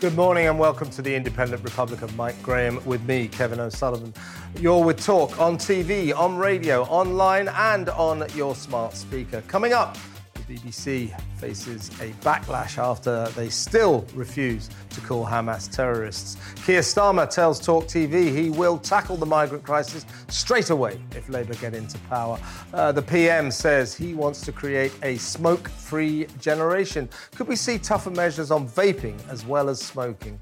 Good morning and welcome to the Independent Republic of Mike Graham with me, Kevin O'Sullivan. You're with Talk on TV, on radio, online, and on your smart speaker. Coming up, BBC faces a backlash after they still refuse to call Hamas terrorists. Keir Starmer tells Talk TV he will tackle the migrant crisis straight away if Labour get into power. Uh, the PM says he wants to create a smoke free generation. Could we see tougher measures on vaping as well as smoking?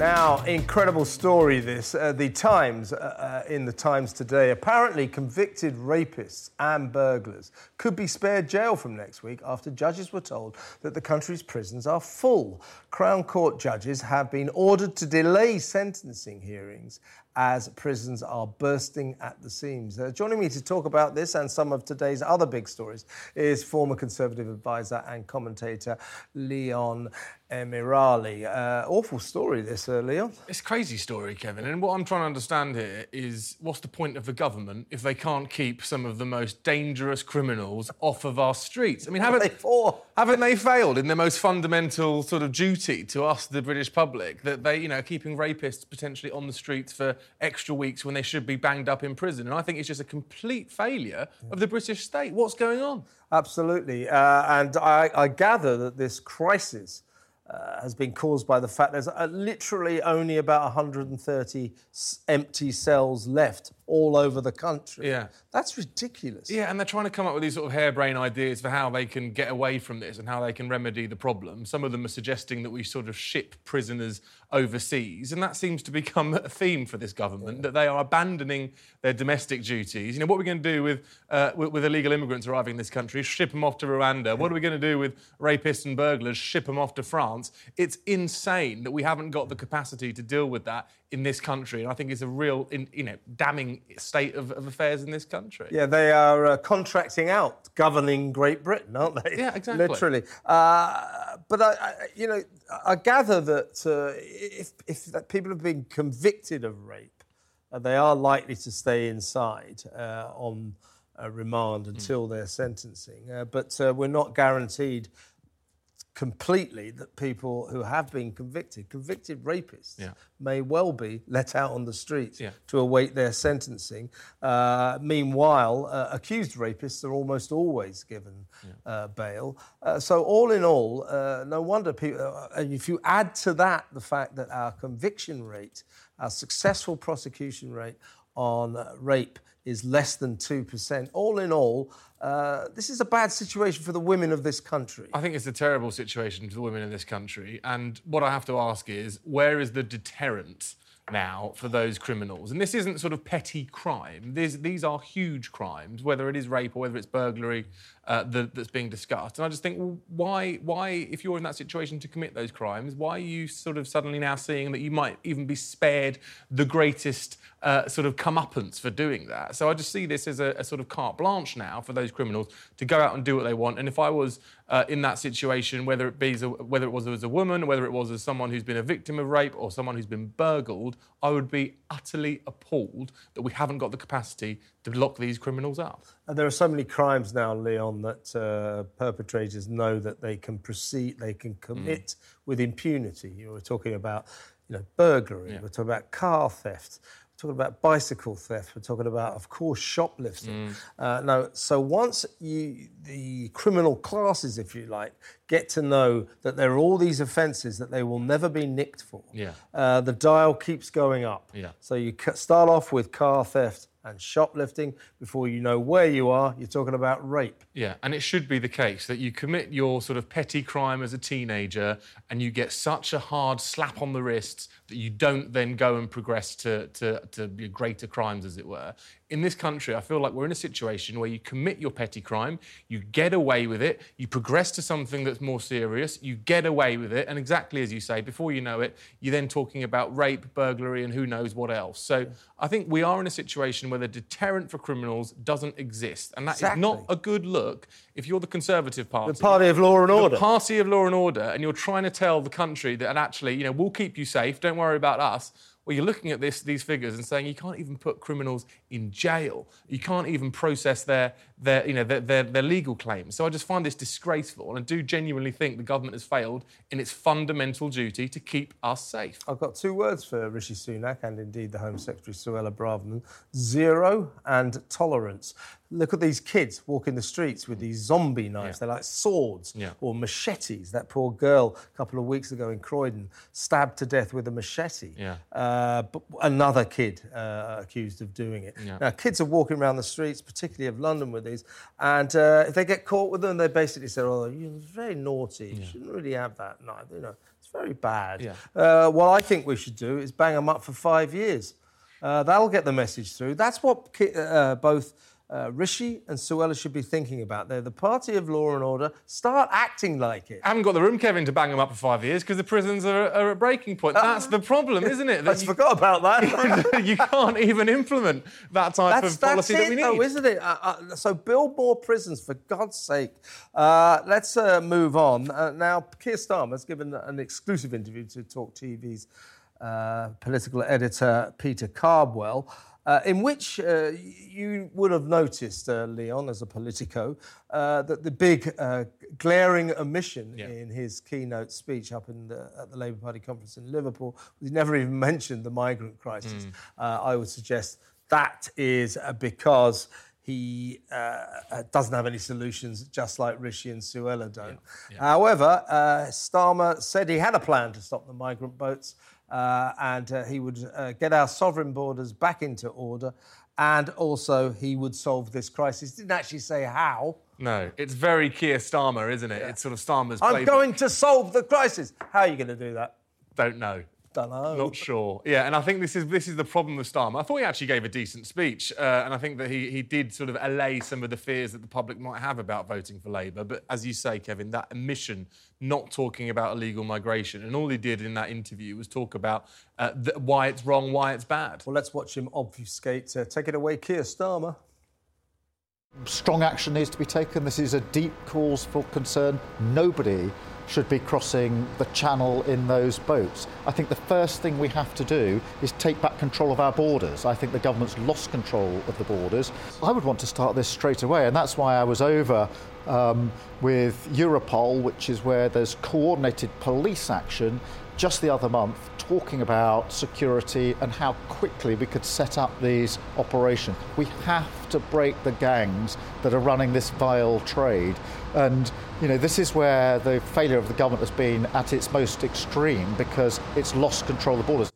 Now, incredible story this. Uh, the Times, uh, uh, in the Times today, apparently convicted rapists and burglars could be spared jail from next week after judges were told that the country's prisons are full. Crown Court judges have been ordered to delay sentencing hearings as prisons are bursting at the seams. Uh, joining me to talk about this and some of today's other big stories is former Conservative advisor and commentator Leon Emirali. Uh, awful story, this, uh, Leon. It's a crazy story, Kevin. And what I'm trying to understand here is what's the point of the government if they can't keep some of the most dangerous criminals off of our streets? I mean, haven't they? Haven't they failed in their most fundamental sort of duty to us, the British public, that they, you know, keeping rapists potentially on the streets for extra weeks when they should be banged up in prison? And I think it's just a complete failure of the British state. What's going on? Absolutely. Uh, and I, I gather that this crisis uh, has been caused by the fact there's uh, literally only about 130 s- empty cells left all over the country. Yeah. That's ridiculous. Yeah, and they're trying to come up with these sort of harebrained ideas for how they can get away from this and how they can remedy the problem. Some of them are suggesting that we sort of ship prisoners overseas, and that seems to become a theme for this government yeah. that they are abandoning their domestic duties. You know, what are we going to do with, uh, with, with illegal immigrants arriving in this country? Ship them off to Rwanda. What are we going to do with rapists and burglars? Ship them off to France. It's insane that we haven't got the capacity to deal with that in this country, and I think it's a real, in, you know, damning state of, of, affairs in this country. Yeah, they are uh, contracting out governing Great Britain, aren't they? Yeah, exactly. Literally. Uh, but I, I, you know, I gather that uh, if, if that people have been convicted of rape, uh, they are likely to stay inside uh, on remand hmm. until mm. their sentencing. Uh, but we're not guaranteed completely that people who have been convicted, convicted rapists, yeah. may well be let out on the streets yeah. to await their sentencing. Uh, meanwhile, uh, accused rapists are almost always given yeah. uh, bail. Uh, so, all in all, uh, no wonder people, uh, and if you add to that the fact that our conviction rate, our successful prosecution rate on rape is less than 2%, all in all, uh, this is a bad situation for the women of this country. I think it's a terrible situation for the women in this country. And what I have to ask is where is the deterrent now for those criminals? And this isn't sort of petty crime. These, these are huge crimes, whether it is rape or whether it's burglary uh, that, that's being discussed. And I just think, why, why, if you're in that situation to commit those crimes, why are you sort of suddenly now seeing that you might even be spared the greatest uh, sort of comeuppance for doing that? So I just see this as a, a, sort of carte blanche now for those criminals to go out and do what they want. And if I was uh, in that situation, whether it be whether it was as a woman, whether it was as someone who's been a victim of rape or someone who's been burgled, I would be utterly appalled that we haven't got the capacity to lock these criminals up. And there are so many crimes now, Leon, that uh, perpetrators know that they can proceed, they can commit mm. with impunity. You were talking about, you know, burglary. Yeah. We're talking about car theft. We're talking about bicycle theft. We're talking about, of course, shoplifting. Uh, no, so once you, the criminal classes, if you like, get to know that there are all these offences that they will never be nicked for, Yeah. uh, the dial keeps going up. Yeah. So you start off with car theft and shoplifting. Before you know where you are, you're talking about rape. Yeah, and it should be the case that you commit your sort of petty crime as a teenager and you get such a hard slap on the wrists that you don't then go and progress to, to, to greater crimes, as it were. In this country, I feel like we're in a situation where you commit your petty crime, you get away with it, you progress to something that's more serious, you get away with it, and exactly as you say, before you know it, you're then talking about rape, burglary, and who knows what else. So I think we are in a situation where the deterrent for criminals doesn't exist, and that is not a good look if you're the Conservative Party. The party of law and order, the party of law and order, and you're trying to tell the country that actually, you know, we'll keep you safe. Don't worry about us. Well, you're looking at this, these figures and saying you can't even put criminals in jail. You can't even process their, their, you know, their, their, their legal claims. So I just find this disgraceful, and I do genuinely think the government has failed in its fundamental duty to keep us safe. I've got two words for Rishi Sunak and indeed the Home Secretary Suella Braverman zero and tolerance. Look at these kids walking the streets with these zombie knives. They're like swords Yeah. or machetes. That poor girl a couple of weeks ago in Croydon stabbed to death with a machete. Yeah. Uh, but another kid uh, accused of doing it. Yeah. Now, kids are walking around the streets, particularly of London, with these, and uh, if they get caught with them, they basically say, "Oh, you're very naughty. You shouldn't really have that knife. You know, it's very bad." Yeah. Uh, what I think we should do is bang them up for five years. Uh, that'll get the message through. That's what ki- uh, both uh, Rishi and Suella should be thinking about. They're the party of law and order. Start acting like it. I haven't got the room, Kevin, to bang them up for five years because the prisons are, are at breaking point. That's the problem, isn't it? I That just you- forgot about that. you can't even implement that type That's, of that's policy it, that we need. though, isn't it? Uh, uh, so build more prisons, for God's sake. Uh, let's uh, move on. Uh, now, Keir Starmer's given an exclusive interview to Talk TV's uh, political editor, Peter Cardwell, uh, in which uh, you would have noticed, uh, Leon, as a Politico, uh, that the big uh, glaring omission Yeah. in his keynote speech up in the, at the Labour Party conference in Liverpool, he never even mentioned the migrant crisis. Uh, I would suggest that is uh, because he uh, doesn't have any solutions, just like Rishi and Suella don't. However, uh, Starmer said he had a plan to stop the migrant boats uh, and uh, he would uh, get our sovereign borders back into order and also he would solve this crisis. Didn't actually say how. No, it's very Keir Starmer, isn't it? It's sort of Starmer's I'm playbook. going to solve the crisis. How are you going to do that? Don't know. Don't know. Not sure. Yeah, and I think this is this is the problem with Starmer. I thought he actually gave a decent speech, uh, and I think that he he did sort of allay some of the fears that the public might have about voting for Labour. But as you say, Kevin, that omission, not talking about illegal migration, and all he did in that interview was talk about uh, th- why it's wrong, why it's bad. Well, let's watch him obfuscate. Uh, take it away, Keir Starmer. Strong action needs to be taken. This is a deep cause for concern. Nobody should be crossing the channel in those boats. I think the first thing we have to do is take back control of our borders. I think the government's lost control of the borders. I would want to start this straight away, and that's why I was over um, with Europol, which is where there's coordinated police action, just the other month talking about security and how quickly we could set up these operations. We have to break the gangs that are running this vile trade. And, you know, this is where the failure of the government has been at its most extreme because it's lost control of the borders.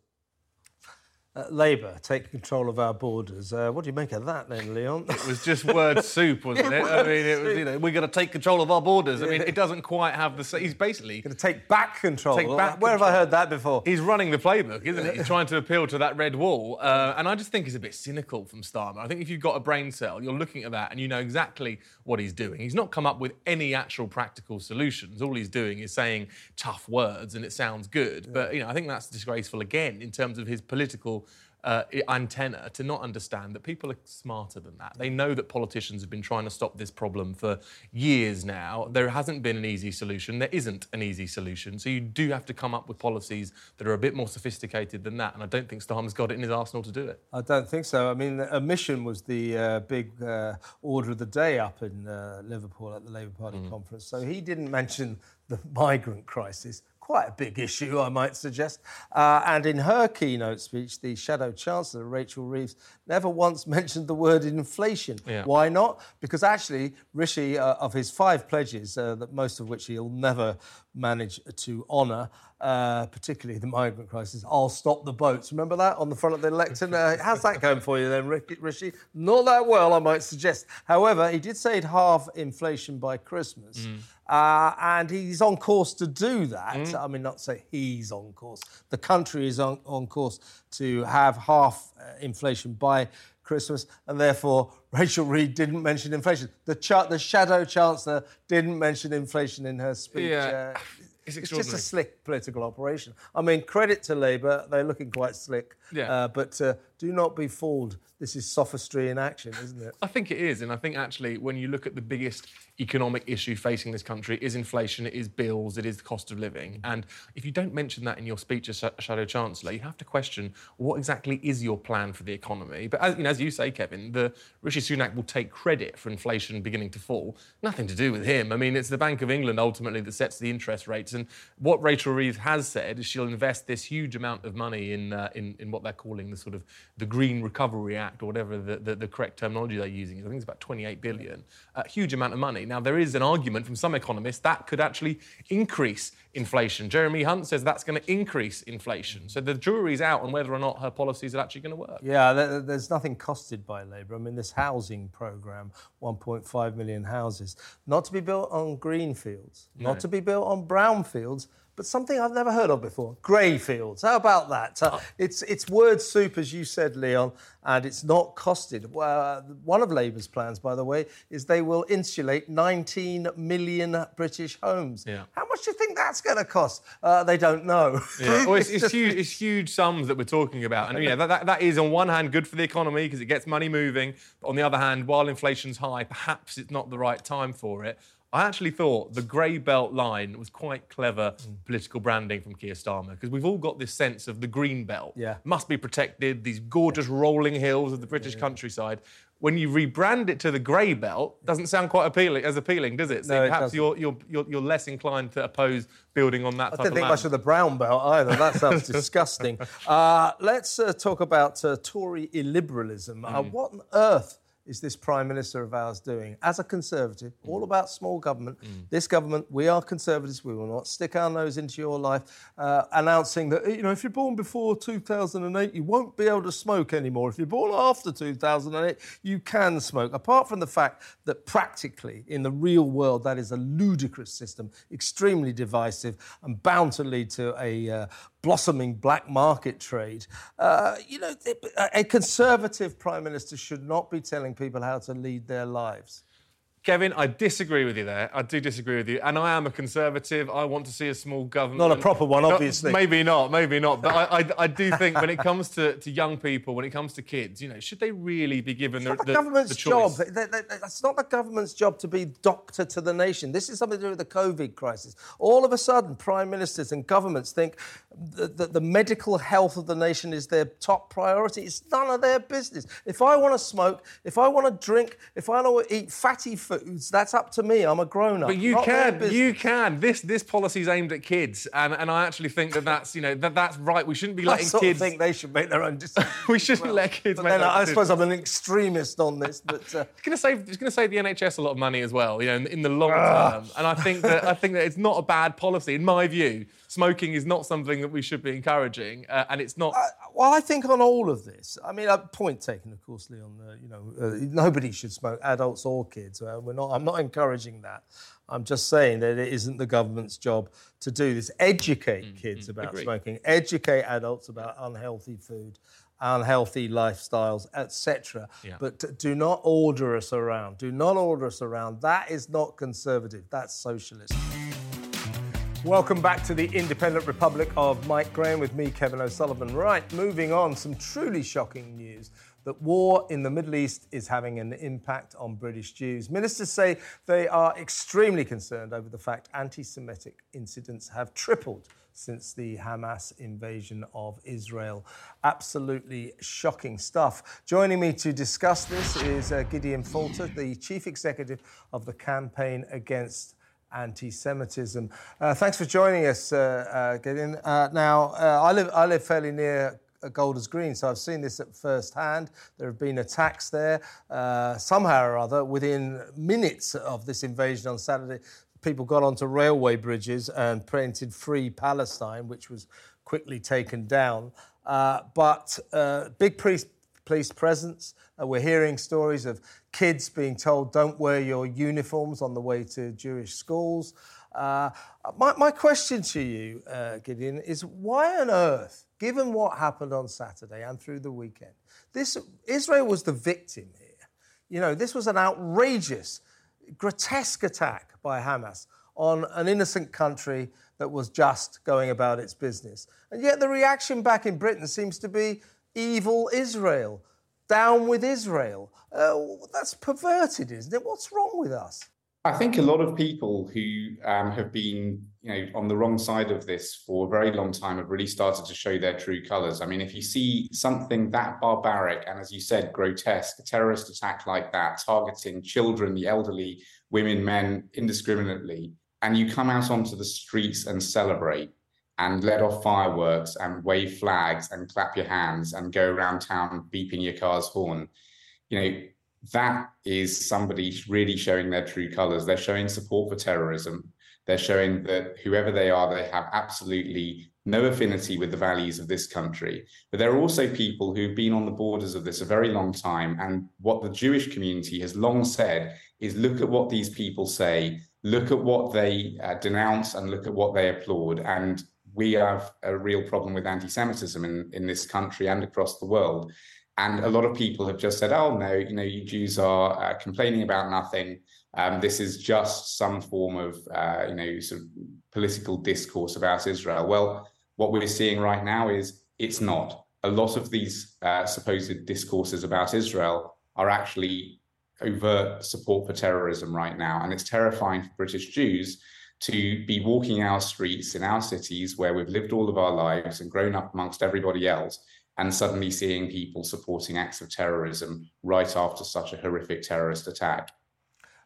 Uh, Labour take control of our borders. Uh, what do you make of that, then, Leon? It was just word soup, wasn't it? I mean, it was, you know, we're going to take control of our borders. I mean, it doesn't quite have the. He's basically Going to take back control. Take back Where have I heard that before? He's running the playbook, isn't he? He's trying to appeal to that red wall. Uh, and I just think he's a bit cynical from Starmer. I think if you've got a brain cell, you're looking at that and you know exactly what he's doing. He's not come up with any actual practical solutions. All he's doing is saying tough words and it sounds good. But, you know, I think that's disgraceful again in terms of his political. Uh, antenna to not understand that people are smarter than that. They know that politicians have been trying to stop this problem for years now. There hasn't been an easy solution. There isn't an easy solution. So you do have to come up with policies that are a bit more sophisticated than that. And I don't think Starmer's got it in his arsenal to do it. I don't think so. I mean, a mission was the uh, big uh, order of the day up in uh, Liverpool at the Labour Party Mm. conference. So he didn't mention the migrant crisis. Quite a big issue, I might suggest. Uh, and in her keynote speech, the Shadow Chancellor, Rachel Reeves, never once mentioned the word inflation. Yeah. Why not? Because actually, Rishi, uh, of his five pledges, uh, that most of which he'll never manage to honour, uh, particularly the migrant crisis, I'll stop the boats. Remember that on the front of the lectern? Uh, how's that going for you then, Rishi? Not that well, I might suggest. However, he did say he'd halve inflation by Christmas. Mm. Uh, and he's on course to do that. Mm. I mean, not say he's on course. The country is on, on course to have half uh, inflation by Christmas, and therefore Rachel Reeves didn't mention inflation. The, cha- the shadow chancellor didn't mention inflation in her speech. Yeah. Uh, it's, it's, just a slick political operation. I mean, credit to Labour, they're looking quite slick. Yeah. Uh, but uh, do not be fooled. This is sophistry in action, isn't it? I think it is. And I think actually, when you look at the biggest economic issue facing this country, is inflation, it is bills, it is the cost of living. And if you don't mention that in your speech as Shadow Chancellor, you have to question what exactly is your plan for the economy. But as you, know, as you say, Kevin, the Rishi Sunak will take credit for inflation beginning to fall. Nothing to do with him. I mean, it's the Bank of England ultimately that sets the interest rates. And what Rachel Reeves has said is she'll invest this huge amount of money in, uh, in, in what they're calling the sort of the Green Recovery Act or whatever the, the, the correct terminology they're using. is. I think it's about 28 billion. A huge amount of money. Now, there is an argument from some economists that could actually increase inflation. Jeremy Hunt says that's going to increase inflation. So the jury's out on whether or not her policies are actually going to work. Yeah, there's nothing costed by Labour. I mean, this housing programme, 1.5 million houses, not to be built on green fields, no. not to be built on brown fields, but something I've never heard of before. Grey fields. How about that? Uh, it's, it's word soup, as you said, Leon, and it's not costed. Well, one of Labour's plans, by the way, is they will insulate 19 million British homes. Yeah. How much do you think that's going to cost? Uh, they don't know. Yeah. well, it's, it's, huge, it's huge sums that we're talking about. And, you know, that, that, that is, on one hand, good for the economy because it gets money moving. But on the other hand, while inflation's high, perhaps it's not the right time for it. I actually thought the grey belt line was quite clever mm. political branding from Keir Starmer because we've all got this sense of the green belt yeah. must be protected, these gorgeous rolling hills of the British yeah, countryside. When you rebrand it to the grey belt, doesn't sound quite appealing as appealing, does it? So no, perhaps it you're, you're, you're you're less inclined to oppose building on that. I didn't think much of the brown belt either. That sounds disgusting. Uh, let's uh, talk about uh, Tory illiberalism. Mm. what on earth? Is this Prime Minister of ours doing? As a Conservative, mm. all about small government, mm. this government, we are Conservatives, we will not stick our nose into your life, uh, announcing that, you know, if you're born before 2008, you won't be able to smoke anymore. If you're born after 2008, you can smoke. Apart from the fact that practically, in the real world, that is a ludicrous system, extremely divisive, and bound to lead to a uh, blossoming black market trade. Uh, you know, a conservative prime minister should not be telling people how to lead their lives. Kevin, I disagree with you there. I do disagree with you. And I am a conservative. I want to see a small government. Not a proper one, obviously. Not, maybe not, maybe not. But I, I, I, do think when it comes to, to young people, when it comes to kids, you know, should they really be given the, the, the, government's the job? It's not the government's job to be doctor to the nation. This is something to do with the COVID crisis. All of a sudden, prime ministers and governments think that the, the medical health of the nation is their top priority. It's none of their business. If I want to smoke, if I want to drink, if I want to eat fatty foods, that's up to me. I'm a grown up. But you can, you can. This this policy is aimed at kids, and, and I actually think that that's you know that that's right. We shouldn't be letting I kids. I think they should make their own decisions. we shouldn't well, let kids. But then I, suppose I'm an extremist on this, but uh... it's going to save it's going to save the NHS a lot of money as well. You know, in, in the long term. And I think that I think that it's not a bad policy in my view smoking is not something that we should be encouraging, uh, and it's not. Uh, well, I think on all of this, I mean, a point taken, of course, Leon. Uh, you know, uh, nobody should smoke, adults or kids. Uh, we're not. I'm not encouraging that. I'm just saying that it isn't the government's job to do this. Educate mm, kids mm, about smoking. Educate adults about unhealthy food unhealthy lifestyles, etc. Yeah. But do not order us around. Do not order us around. That is not conservative. That's socialist. Welcome back to the Independent Republic of Mike Graham with me, Kevin O'Sullivan. Right, moving on, some truly shocking news that war in the Middle East is having an impact on British Jews. Ministers say they are extremely concerned over the fact anti Semitic incidents have tripled since the Hamas invasion of Israel. Absolutely shocking stuff. Joining me to discuss this is uh, Gideon Falter, the Chief Executive of the Campaign Against anti Semitism. Uh, thanks for joining us, uh, uh, Gideon. Uh, now, uh, I, live, I live fairly near Golders Green, so I've seen this at first hand. There have been attacks there. Uh, somehow or other, within minutes of this invasion on Saturday, people got onto railway bridges and printed Free Palestine, which was quickly taken down. but big police, police presence. we're hearing stories of kids being told, don't wear your uniforms on the way to Jewish schools. Uh, my, my, question to you, uh, Gideon, is why on earth, given what happened on Saturday and through the weekend, this Israel was the victim here. You know, this was an outrageous, grotesque attack by Hamas on an innocent country that was just going about its business. And yet the reaction back in Britain seems to be evil Israel down with Israel. Uh, that's perverted, isn't it? What's wrong with us? I think a lot of people who um, have been, you know, on the wrong side of this for a very long time have really started to show their true colours. I mean, if you see something that barbaric and, as you said, grotesque, a terrorist attack like that, targeting children, the elderly, women, men, indiscriminately, and you come out onto the streets and celebrate, and let off fireworks and wave flags and clap your hands and go around town beeping your car's horn. You know, that is somebody really showing their true colors. They're showing support for terrorism. They're showing that whoever they are, they have absolutely no affinity with the values of this country. But there are also people who've been on the borders of this a very long time. And what the Jewish community has long said is look at what these people say, look at what they uh, denounce, and look at what they applaud. And we have a real problem with anti-Semitism in, in this country and across the world. And a lot of people have just said, "Oh no, you know, you Jews are uh, complaining about nothing. Um, this is just some form of, uh, you know, sort of political discourse about Israel." Well, what we're seeing right now is it's not. A lot of these uh, supposed discourses about Israel are actually overt support for terrorism right now, and it's terrifying for British Jews to be walking our streets in our cities where we've lived all of our lives and grown up amongst everybody else, and suddenly seeing people supporting acts of terrorism right after such a horrific terrorist attack.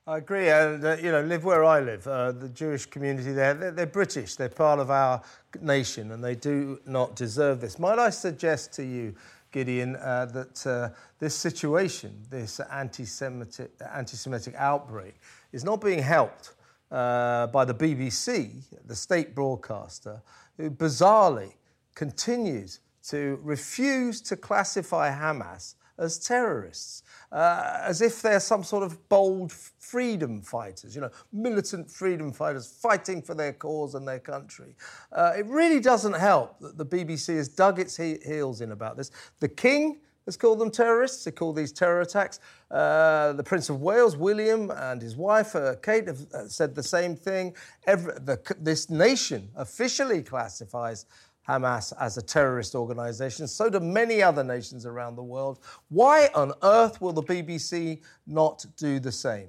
I agree, and uh, you know, live where I live. Uh, the Jewish community there, they're, they're, British. They're part of our nation, and they do not deserve this. Might I suggest to you, Gideon, uh, that uh, this situation, this anti-Semitic, anti-Semitic outbreak, is not being helped uh, by the BBC, the state broadcaster, who bizarrely continues to refuse to classify Hamas as terrorists, uh, as if they're some sort of bold freedom fighters, you know, militant freedom fighters fighting for their cause and their country. Uh, it really doesn't help that the BBC has dug its he- heels in about this. The King has called them terrorists. They call these terror attacks. Uh, the Prince of Wales, William, and his wife, uh, Kate, have uh, said the same thing. Every, the, this nation officially classifies Hamas as a terrorist organization. So do many other nations around the world. Why on earth will the BBC not do the same?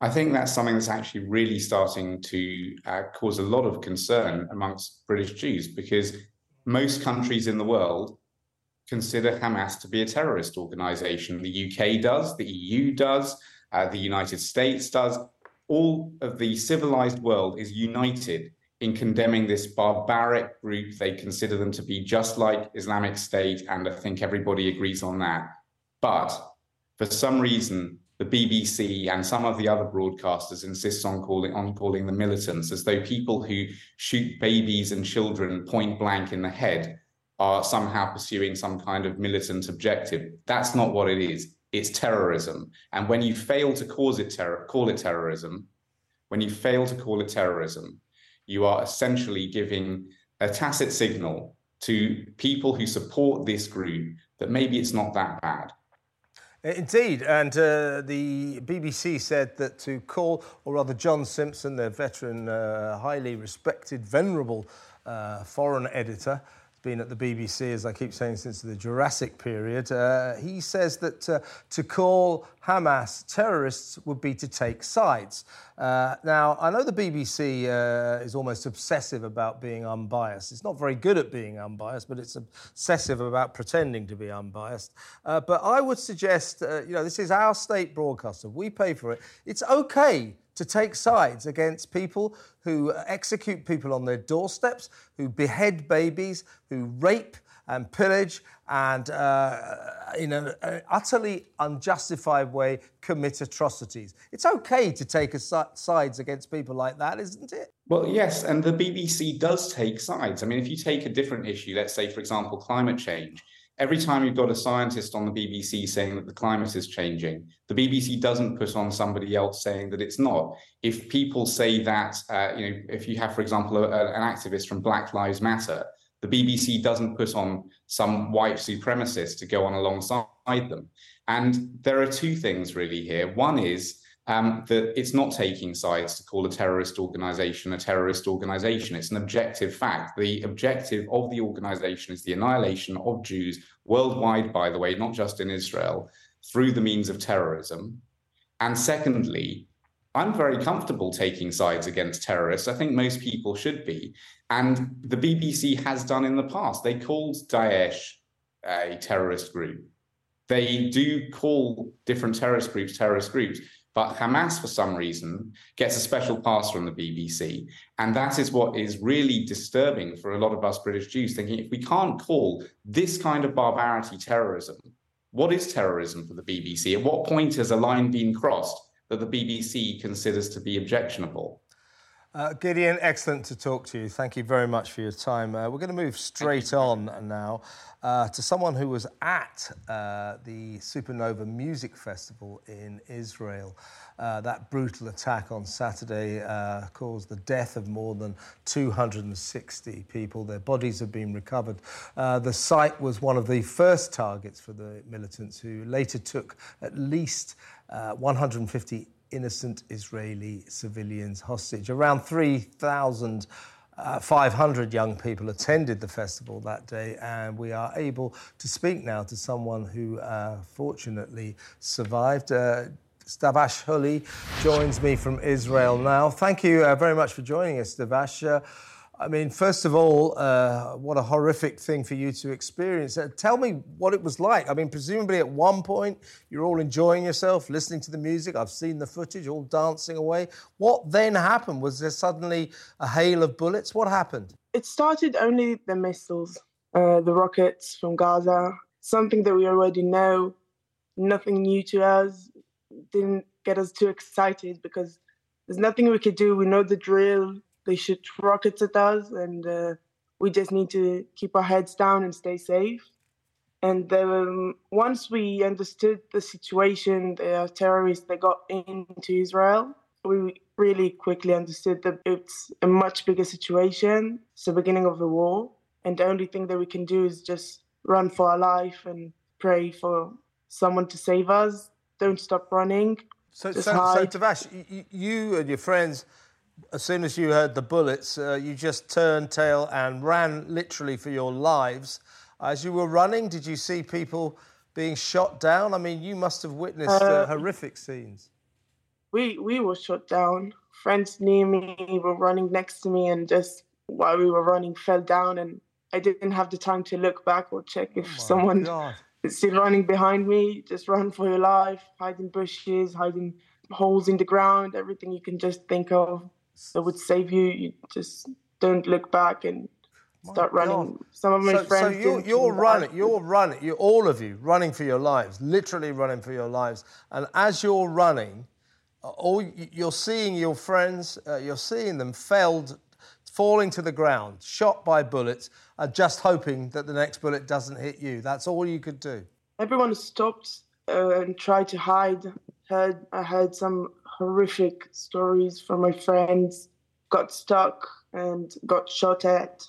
I think that's something that's actually really starting to uh, cause a lot of concern amongst British Jews because most countries in the world consider Hamas to be a terrorist organization. The UK does, the EU does, uh, the United States does. All of the civilized world is united in condemning this barbaric group. They consider them to be just like Islamic State, and I think everybody agrees on that. But for some reason, the BBC and some of the other broadcasters insist on calling on calling the militants as though people who shoot babies and children point blank in the head are somehow pursuing some kind of militant objective. That's not what it is. It's terrorism. And when you fail to cause it terror, call it terrorism, when you fail to call it terrorism, you are essentially giving a tacit signal to people who support this group that maybe it's not that bad. Indeed, and uh, the BBC said that to call, or rather, John Simpson, their veteran, uh, highly respected, venerable uh, foreign editor, been at the BBC, as I keep saying, since the Jurassic period. Uh, he says that uh, to call Hamas terrorists would be to take sides. Uh, now, I know the BBC uh, is almost obsessive about being unbiased. It's not very good at being unbiased, but it's obsessive about pretending to be unbiased. Uh, but I would suggest, uh, you know, this is our state broadcaster. We pay for it. It's okay to take sides against people who execute people on their doorsteps, who behead babies, who rape and pillage and, uh, in an utterly unjustified way, commit atrocities. It's okay to take sides against people like that, isn't it? Well, yes, and the BBC does take sides. I mean, if you take a different issue, let's say, for example, climate change, every time you've got a scientist on the BBC saying that the climate is changing, the BBC doesn't put on somebody else saying that it's not. If people say that, uh, you know, if you have, for example, a, an activist from Black Lives Matter the BBC doesn't put on some white supremacist to go on alongside them. And there are two things really here. One is um, that it's not taking sides to call a terrorist organization a terrorist organization. It's an objective fact. The objective of the organization is the annihilation of Jews worldwide, by the way, not just in Israel, through the means of terrorism. And secondly, I'm very comfortable taking sides against terrorists. I think most people should be. And the BBC has done in the past. They called Daesh a terrorist group. They do call different terrorist groups terrorist groups. But Hamas, for some reason, gets a special pass from the BBC. And that is what is really disturbing for a lot of us British Jews, thinking if we can't call this kind of barbarity terrorism, what is terrorism for the BBC? At what point has a line been crossed that the BBC considers to be objectionable? Uh, Gideon, excellent to talk to you. Thank you very much for your time. Uh, we're going to move straight on now uh, to someone who was at uh, the Supernova Music Festival in Israel. Uh, that brutal attack on Saturday uh, caused the death of more than 260 people. Their bodies have been recovered. the site was one of the first targets for the militants, who later took at least 150 innocent Israeli civilians hostage. Around 3,500 uh, young people attended the festival that day, and we are able to speak now to someone who uh, fortunately survived. Uh, Stavash Huli joins me from Israel now. Thank you uh, very much for joining us, Stavash. I mean, first of all, uh, what a horrific thing for you to experience. Uh, tell me what it was like. I mean, presumably at one point you're all enjoying yourself, listening to the music. I've seen the footage, all dancing away. What then happened? Was there suddenly a hail of bullets? What happened? It started only the missiles, uh, the rockets from Gaza, something that we already know, nothing new to us, didn't get us too excited because there's nothing we could do. We know the drill they shoot rockets at us, and uh, we just need to keep our heads down and stay safe. And um, once we understood the situation, the terrorists that got into Israel, we really quickly understood that it's a much bigger situation. It's the beginning of the war, and the only thing that we can do is just run for our life and pray for someone to save us. Don't stop running. So, so, so Tavash, you and your friends as soon as you heard the bullets, uh, you just turned tail and ran literally for your lives. As you were running, did you see people being shot down? I mean, you must have witnessed uh, uh, horrific scenes. We we were shot down. Friends near me were running next to me, and just while we were running, fell down, and I didn't have the time to look back or check if oh someone God. is still running behind me. Just run for your life, hide in bushes, hide in holes in the ground, everything you can just think of that would save you. You just don't look back and start my running. God. Some of my so, friends. So you're, you're running. You're running. You're all of you running for your lives, literally running for your lives. And as you're running, uh, all you're seeing your friends. Uh, you're seeing them felled, falling to the ground, shot by bullets, uh, just hoping that the next bullet doesn't hit you. That's all you could do. Everyone stopped uh, and tried to hide. Heard I heard some horrific stories from my friends, got stuck and got shot at.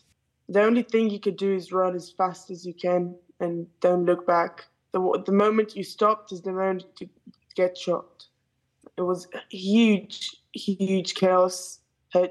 The only thing you could do is run as fast as you can and don't look back. The, the moment you stopped is the moment to get shot. It was huge, huge chaos,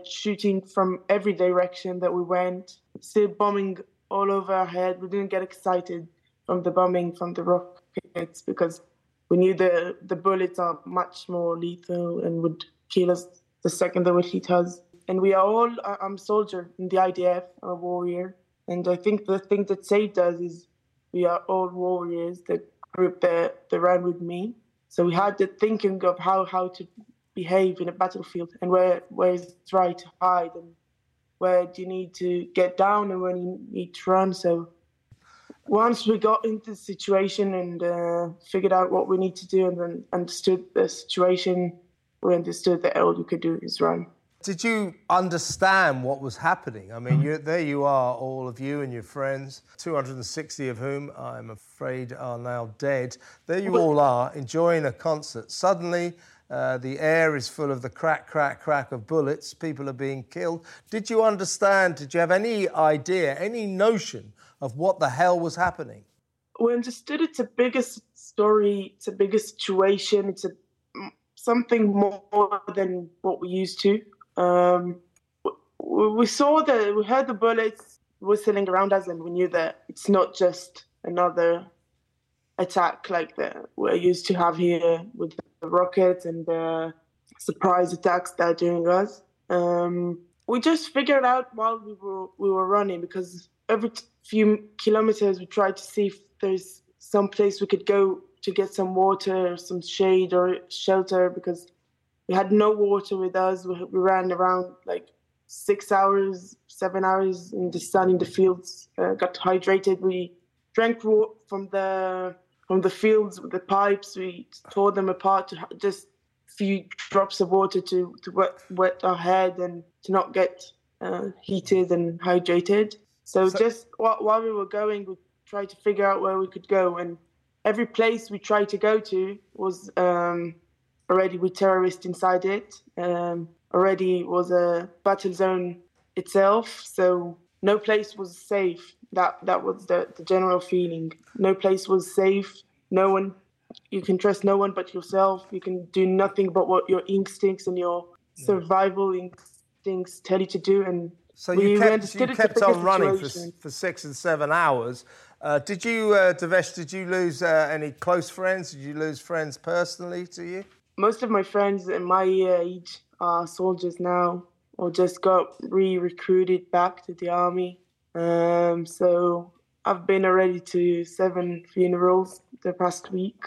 shooting from every direction that we went, still bombing all over our head. We didn't get excited from the bombing from the rockets because we knew the the bullets are much more lethal and would kill us the second they would hit us. And we are all uh, I'm a soldier in the IDF, a warrior. And I think the thing that saved us is we are all warriors, the group that, that ran with me. So we had the thinking of how how to behave in a battlefield and where where is right to hide and where do you need to get down and when you need to run. So once we got into the situation and uh, figured out what we need to do and then understood the situation, we understood that all you could do is run. Did you understand what was happening? I mean, you, there you are, all of you and your friends, 260 of whom I'm afraid are now dead. There you all are, enjoying a concert. Suddenly, uh, the air is full of the crack, crack, crack of bullets. People are being killed. Did you understand? Did you have any idea, any notion of what the hell was happening? We understood it's a bigger story, it's a bigger situation, it's a something more than what we used to. Um, we saw the, we heard the bullets whistling around us, and we knew that it's not just another attack like that we're used to have here with the rockets and the surprise attacks they're doing us. Um, we just figured out while we were we were running because every few kilometers we tried to see if there's some place we could go to get some water, some shade or shelter because we had no water with us. We, we ran around like six hours, seven hours in the sun in the fields. Uh, got hydrated. We drank water from the from the fields with the pipes. We tore them apart to just a few drops of water to to wet, wet our head and to not get uh, heated and hydrated. So, so just while, while we were going, we tried to figure out where we could go, and every place we tried to go to was. Um, already with terrorists inside it. Um, already was a battle zone itself, so no place was safe. That that was the, the general feeling. No place was safe. No one, you can trust no one but yourself. You can do nothing but what your instincts and your survival instincts tell you to do. And so you kept, you kept on running for, for six and seven hours. Uh, did you, uh, Devesh, did you lose uh, any close friends? Did you lose friends personally to you? most of my friends in my age are soldiers now or just got re-recruited back to the army. Um, so I've been already to seven funerals the past week,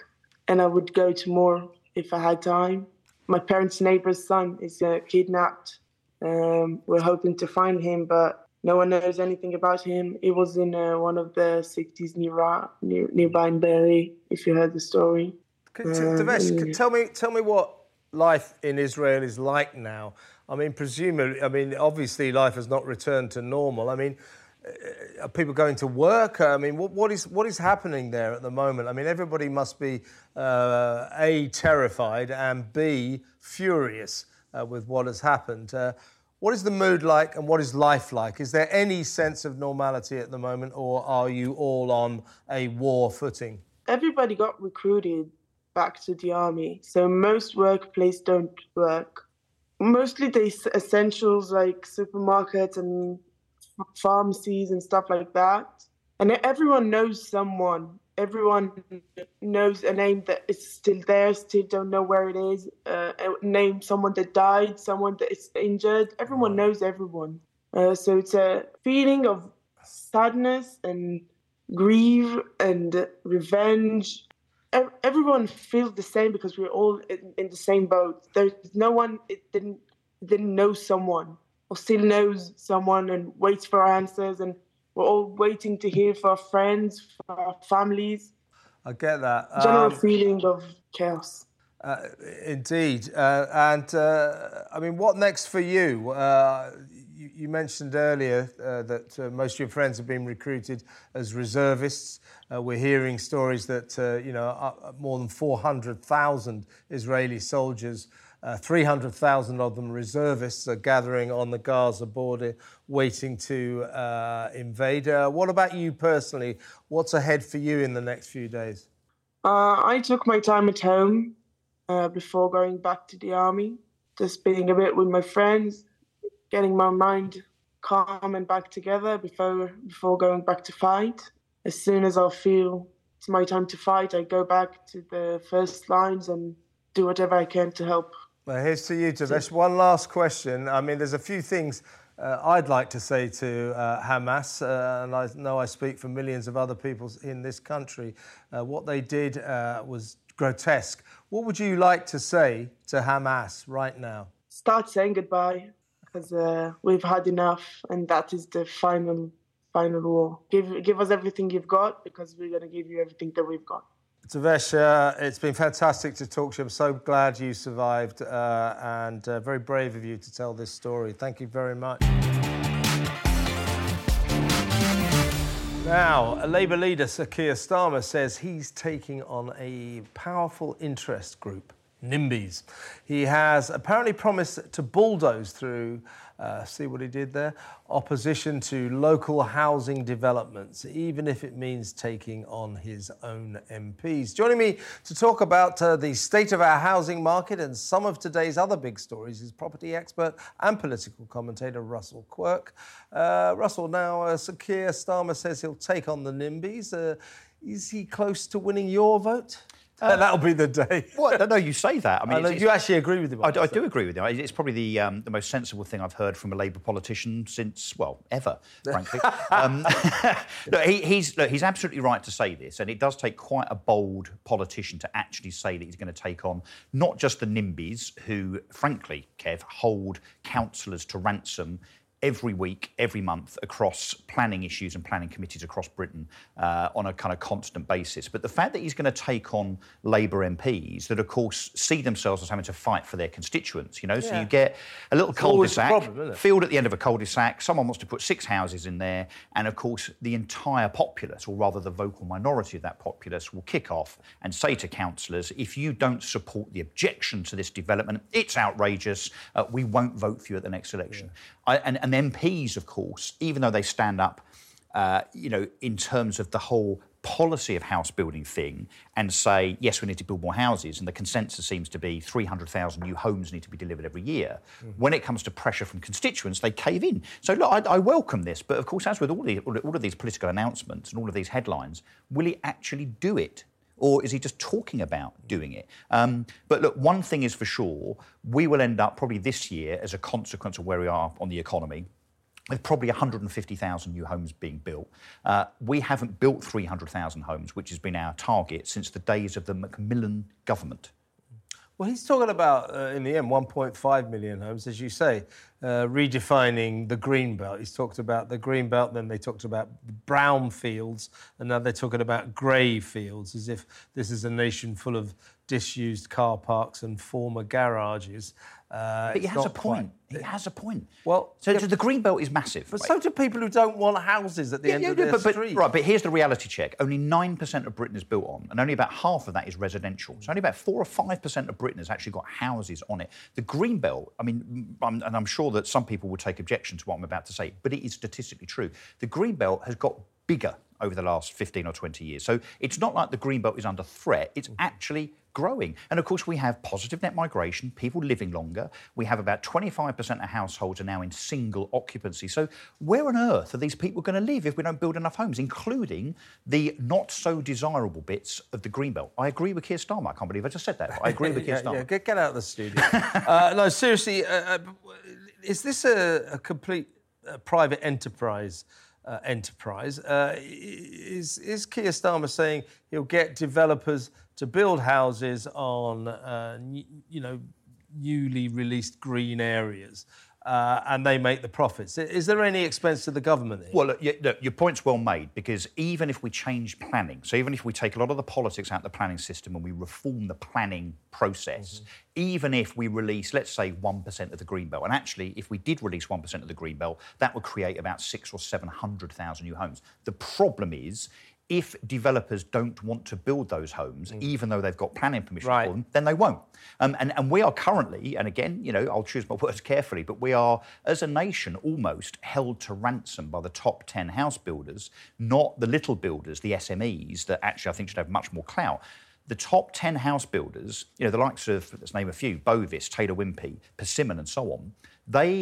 and I would go to more if I had time. My parents' neighbor's son is uh, kidnapped. Um, we're hoping to find him, but no one knows anything about him. He was in uh, one of the 60s near, near, nearby in Be'eri, if you heard the story. Devesh, tell me, tell me what life in Israel is like now. I mean, presumably, I mean, obviously, life has not returned to normal. I mean, uh, are people going to work? I mean, what, what is what is happening there at the moment? I mean, everybody must be uh, a terrified and b furious uh, with what has happened. Uh, what is the mood like, and what is life like? Is there any sense of normality at the moment, or are you all on a war footing? Everybody got recruited back to the army. So most workplaces don't work. Mostly the essentials like supermarkets and pharmacies and stuff like that. And everyone knows someone. Everyone knows a name that is still there, still don't know where it is. Uh, name someone that died, someone that is injured. Everyone knows everyone. Uh, so it's a feeling of sadness and grief and revenge everyone feels the same because we're all in, in, the same boat. There's no one it didn't didn't know someone or still knows someone and waits for answers, and we're all waiting to hear for our friends, for our families. I get that. General um, feeling of chaos. Uh, indeed, uh, and uh, I mean, what next for you? Uh, you, you mentioned earlier uh, that uh, most of your friends have been recruited as reservists. Uh, we're hearing stories that uh, you know uh, more than 400,000 Israeli soldiers, uh, 300,000 of them reservists, are gathering on the Gaza border, waiting to uh, invade. Uh, what about you personally? What's ahead for you in the next few days? Uh, I took my time at home before going back to the army, just being a bit with my friends, getting my mind calm and back together before before going back to fight. As soon as I feel it's my time to fight, I go back to the first lines and do whatever I can to help. Well, here's to you, Devesh. One last question. I mean, there's a few things uh, I'd like to say to uh, Hamas, uh, and I know I speak for millions of other people in this country. Uh, what they did uh, was grotesque. What would you like to say to Hamas right now? Start saying goodbye because uh, we've had enough, and that is the final final war. Give give us everything you've got because we're going to give you everything that we've got. Tavesh, uh, it's been fantastic to talk to you. I'm so glad you survived uh, and uh, very brave of you to tell this story. Thank you very much. Now, Labour leader, Sir Keir Starmer, says he's taking on a powerful interest group, NIMBYs. He has apparently promised to bulldoze through uh, see what he did there? Opposition to local housing developments, even if it means taking on his own MPs. Joining me to talk about uh, the state of our housing market and some of today's other big stories is property expert and political commentator Russell Quirk. Uh, Russell, now uh, Sir Keir Starmer says he'll take on the NIMBYs. Uh, is he close to winning your vote? Uh, That'll be the day. Well, no, you say that. I mean, I know, it's- you actually agree with him. I, I do agree with you. It's probably the um, the most sensible thing I've heard from a Labour politician since, well, ever, frankly. um, look, he, he's look, he's absolutely right to say this, and it does take quite a bold politician to actually say that he's going to take on not just the NIMBYs, who, frankly, Kev, hold councillors to ransom every week, every month across planning issues and planning committees across Britain uh, on a kind of constant basis. But the fact that he's going to take on Labour MPs that, of course, see themselves as having to fight for their constituents, you know, so you get a little cul-de-sac, problem, field at the end of a cul-de-sac, someone wants to put six houses in there, and of course, the entire populace, or rather the vocal minority of that populace, will kick off and say to councillors, if you don't support the objection to this development, it's outrageous, uh, we won't vote for you at the next election. I, and, and MPs, of course, even though they stand up, uh, you know, in terms of the whole policy of house building thing and say, yes, we need to build more houses, and the consensus seems to be 300,000 new homes need to be delivered every year. When it comes to pressure from constituents, they cave in. So, look, I, I welcome this, but of course, as with all, the, all of these political announcements and all of these headlines, will he actually do it? Or is he just talking about doing it? Um, but look, one thing is for sure, we will end up probably this year, as a consequence of where we are on the economy, with probably 150,000 new homes being built. Uh, we haven't built 300,000 homes, which has been our target since the days of the Macmillan government. Well, he's talking about, uh, in the end, 1.5 million homes, as you say, uh, redefining the green belt. He's talked about the green belt, then they talked about brown fields, and now they're talking about grey fields, as if this is a nation full of disused car parks and former garages. Uh, But he has a not quite- point. He has a point. Well, so yeah, the green belt is massive. But right? so do people who don't want houses at the end of their but, but- street. right, but here's the reality check. Only 9% of Britain is built on, and only about half of that is residential. So only about 4 or 5% of Britain has actually got houses on it. The green belt, I mean, I'm, and I'm sure that some people will take objection to what I'm about to say, but it is statistically true. The green belt has got bigger over the last 15 or 20 years. So it's not like the green belt is under threat, it's actually growing. And of course, we have positive net migration, people living longer. We have about 25% of households are now in single occupancy. So where on earth are these people going to live if we don't build enough homes, including the not so desirable bits of the green belt? I agree with Keir Starmer. I can't believe I just said that. I agree with Keir yeah, Starmer. yeah, get, get out of the studio. uh, no, seriously, uh, uh, is this a, a complete uh, private enterprise? Uh, enterprise uh, is is Keir Starmer saying he'll get developers to build houses on uh, you know newly released green areas, uh, and they make the profits? Is there any expense to the government? Here? Well, look, yeah, look, your point's well made because even if we change planning, so even if we take a lot of the politics out of the planning system and we reform the planning process, even if we release, let's say, 1% of the green belt, and actually, if we did release 1% of the green belt, that would create about six or 700,000 new homes. The problem is, if developers don't want to build those homes, even though they've got planning permission Right. for them, then they won't. Um, and, and we are currently, and again, you know, I'll choose my words carefully, but we are, as a nation, almost held to ransom by the top 10 house builders, not the little builders, the SMEs, that actually I think should have much more clout. The top 10 house builders, you know, the likes of, let's name a few, Bovis, Taylor Wimpey, Persimmon, and so on, they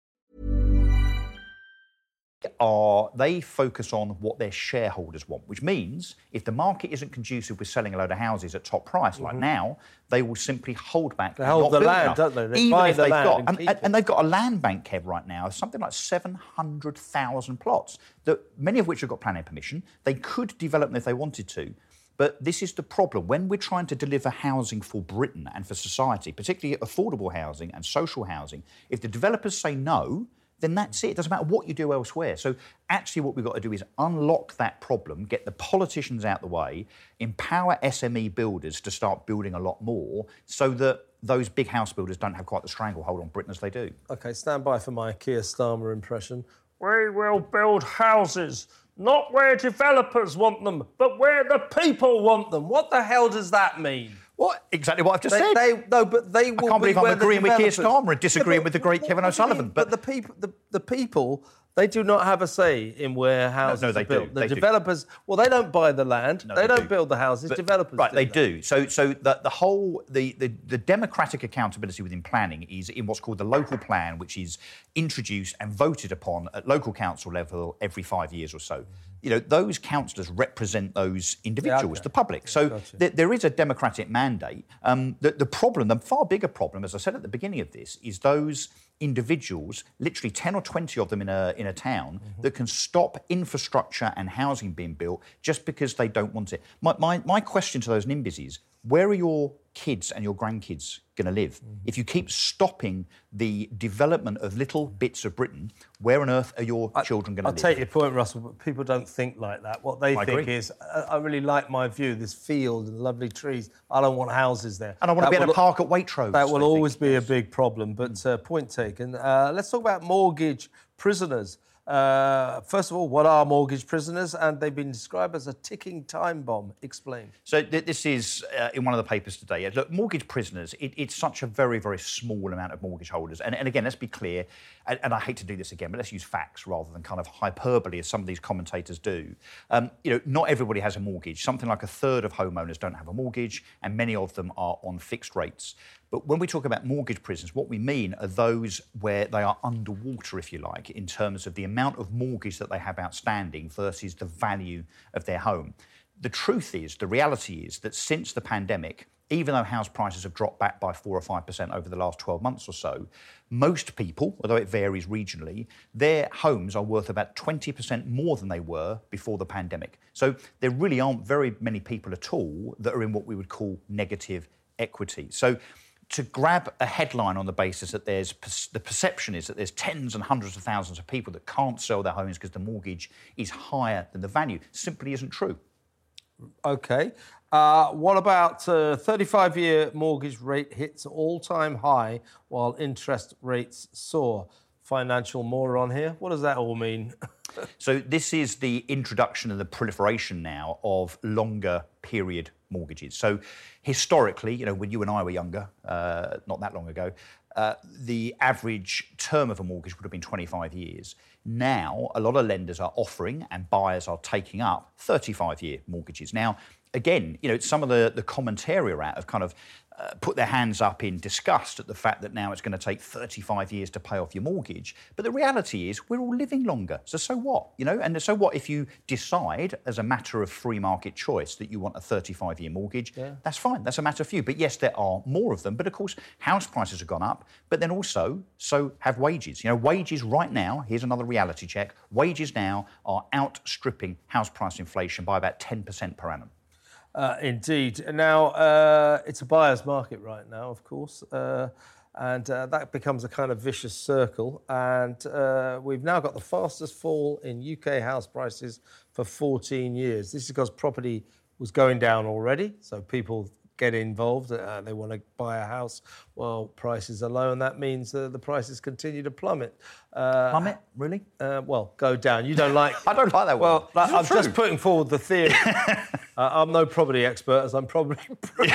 Are they focus on what their shareholders want, which means if the market isn't conducive with selling a load of houses at top price like mm-hmm. now, they will simply hold back. They hold the land, enough. don't they? They Even buy if the they've land got, and and, and- they've got a land bank, Kev, right now, of something like 700,000 plots, that many of which have got planning permission. They could develop them if they wanted to. But this is the problem. When we're trying to deliver housing for Britain and for society, particularly affordable housing and social housing, if the developers say no, then that's it. It doesn't matter what you do elsewhere. So actually what we've got to do is unlock that problem, get the politicians out the way, empower SME builders to start building a lot more so that those big house builders don't have quite the stranglehold on Britain as they do. Okay, stand by for my Keir Starmer impression. We will build houses, not where developers want them, but where the people want them. What the hell does that mean? What? Exactly what I've just They- said. they- no, but they will I can't be believe I'm agreeing with Keir Starmer and disagreeing Yeah, with the great Kevin what do you O'Sullivan. mean? But, the people, the, the people, they do not have a say in where houses no, they are built. do, The they do. developers, well, they don't buy the land. No, they, they don't do. build the houses. But- developers, right? do they that. do. So, so the, the whole the, the the democratic accountability within planning is in what's called the local plan, which is introduced and voted upon at local council level every five years or so. You know, those councillors represent those individuals, okay. the public. So there, there is a democratic mandate. Um, the, the problem, the far bigger problem, as I said at the beginning of this, is those individuals, literally 10 or 20 of them in a, in a town, Mm-hmm. that can stop infrastructure and housing being built just because they don't want it. My, my, my question to those NIMBYs is where are your kids and your grandkids going to live? Mm-hmm. If you keep stopping the development of little bits of Britain, where on earth are your children going to live? I take your point, Russell, but people don't think like that. What they I think agree. is, I, I really like my view, this field and lovely trees. I don't want houses there. And I want to That be in a park at Waitrose. That will they think. always be a big problem, but uh, point taken. Uh, let's talk about mortgage prisoners. Uh, first of all, what are mortgage prisoners? And they've been described as a ticking time bomb. Explain. So th- this is uh, in one of the papers today. Look, mortgage prisoners. It, it's such a very, very small amount of mortgage holders. And, and again, let's be clear. And, and I hate to do this again, but let's use facts rather than kind of hyperbole, as some of these commentators do. Um, you know, not everybody has a mortgage. Something like a third of homeowners don't have a mortgage, and many of them are on fixed rates. But when we talk about mortgage prisons, what we mean are those where they are underwater, if you like, in terms of the amount of mortgage that they have outstanding versus the value of their home. The truth is, the reality is that since the pandemic, even though house prices have dropped back by four or five percent over the last 12 months or so, most people, although it varies regionally, their homes are worth about 20% more than they were before the pandemic. So there really aren't very many people at all that are in what we would call negative equity. So to grab a headline on the basis that there's the perception is that there's tens and hundreds of thousands of people that can't sell their homes because the mortgage is higher than the value simply isn't true. Okay. Uh, what about uh, 35 year mortgage rate hits all time high while interest rates soar? Financial moron here. What does that all mean? So this is the introduction and the proliferation now of longer period mortgages. So historically, you know, when you and I were younger, uh, not that long ago, uh, the average term of a mortgage would have been 25 years. Now, a lot of lenders are offering and buyers are taking up 35 year mortgages. Now, again, you know, some of the, the commentary around have kind of uh, put their hands up in disgust at the fact that now it's going to take 35 years to pay off your mortgage. But the reality is, we're all living longer. So, so what? You know, and so what if you decide, as a matter of free market choice, that you want a 35 year mortgage? Yeah. That's fine. That's a matter of you. But yes, there are more of them. But of course, house prices have gone up. But then also, so have wages. You know, wages right now, here's another reality check wages now are outstripping house price inflation by about 10% per annum. Uh, indeed. Now, uh, it's a buyer's market right now, of course, uh, and uh, that becomes a kind of vicious circle. And uh, we've now got the fastest fall in UK house prices for 14 years. This is because property was going down already, so people get involved. Uh, they want to buy a house while prices are low, and that means that the prices continue to plummet. Uh, Plummet? Really? Uh, well, go down. You don't like. I don't like that Well, like, I'm just putting forward the theory. uh, I'm no property expert, as I'm probably. no,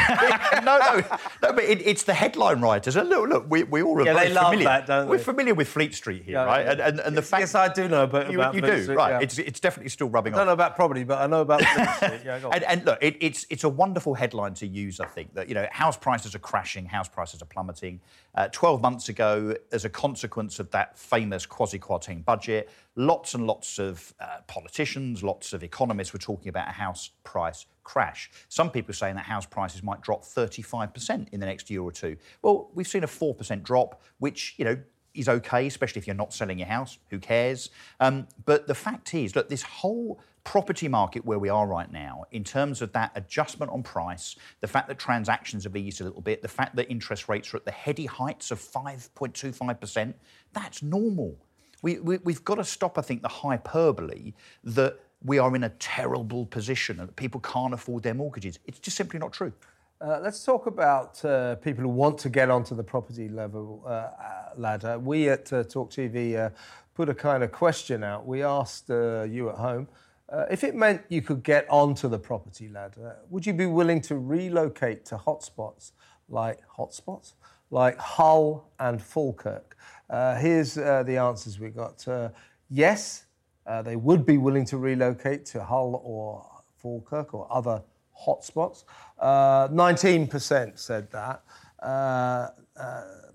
no, no, but it, it's the headline writers. And look, look, we, we all are Yeah, very they love familiar. that, don't We're they? familiar with Fleet Street here, Yeah, right? yeah. And, and, and the fact yes, I do know a bit you, about you do, Street, right? yeah. It's it's definitely still rubbing I don't off. know about property, but I know about Fleet Street. Yeah, go on. And, and look, it, it's it's a wonderful headline to use. I think that you know house prices are crashing, house prices are plummeting. Uh, Twelve months ago, as a consequence of that famous Kwasi Kwarteng budget, lots and lots of uh, politicians, lots of economists were talking about a house price crash. Some people saying that house prices might drop 35% in the next year or two. Well, we've seen a 4% drop, which you know is okay, especially if you're not selling your house. Who cares? Um, but the fact is, look, this whole property market where we are right now, in terms of that adjustment on price, the fact that transactions have eased a little bit, the fact that interest rates are at the heady heights of 5.25%, that's normal. We, we, we've got to stop, I think, the hyperbole that we are in a terrible position and that people can't afford their mortgages. It's just simply not true. Uh, let's talk about uh, people who want to get onto the property level uh, uh, ladder. We at uh, Talk TV uh, put a kind of question out. We asked you at home uh, if it meant you could get onto the property ladder, would you be willing to relocate to hotspots like hotspots like Hull and Falkirk? Uh, here's uh, the answers we got. Uh, yes, uh, they would be willing to relocate to Hull or Falkirk or other hotspots. Uh, 19% said that.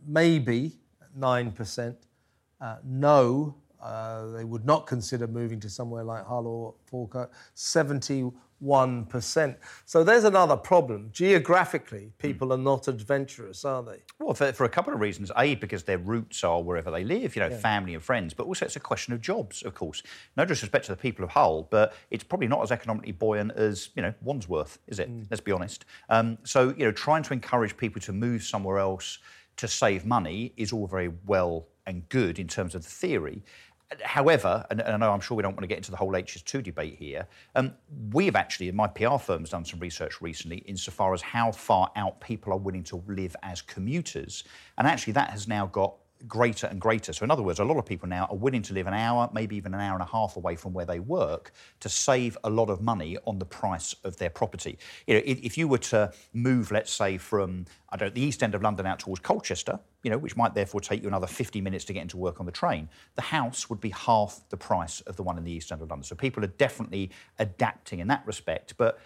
Maybe 9%. Uh, no, uh, they would not consider moving to somewhere like Hull or Falkirk. 71%. So there's another problem. Geographically, people are not adventurous, are they? Well, for, for a couple of reasons. A, because their roots are wherever they live, you know, Yeah. family and friends, but also it's a question of jobs, of course. No disrespect to the people of Hull, but it's probably not as economically buoyant as, you know, Wandsworth, is it? Let's be honest. Um, so, you know, trying to encourage people to move somewhere else to save money is all very well and good in terms of the theory. However, and, and I know I'm sure we don't want to get into the whole HS2 debate here, um, we've actually, my PR firm's done some research recently insofar as how far out people are willing to live as commuters. And actually, that has now got greater and greater. So, in other words, a lot of people now are willing to live an hour, maybe even an hour and a half away from where they work to save a lot of money on the price of their property. You know, if, you were to move, let's say, from I don't the east end of London out towards Colchester, you know, which might therefore take you another 50 minutes to get into work on the train, the house would be half the price of the one in the east end of London. So people are definitely adapting in that respect. But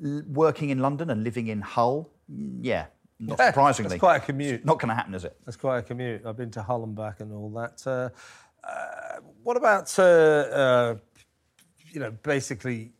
working in London and living in Hull, mm, yeah, not surprisingly. That's quite a commute. Not going to happen, is it? That's quite a commute. I've been to Hull and back and all that. Uh, uh, what about, uh, uh, you know, basically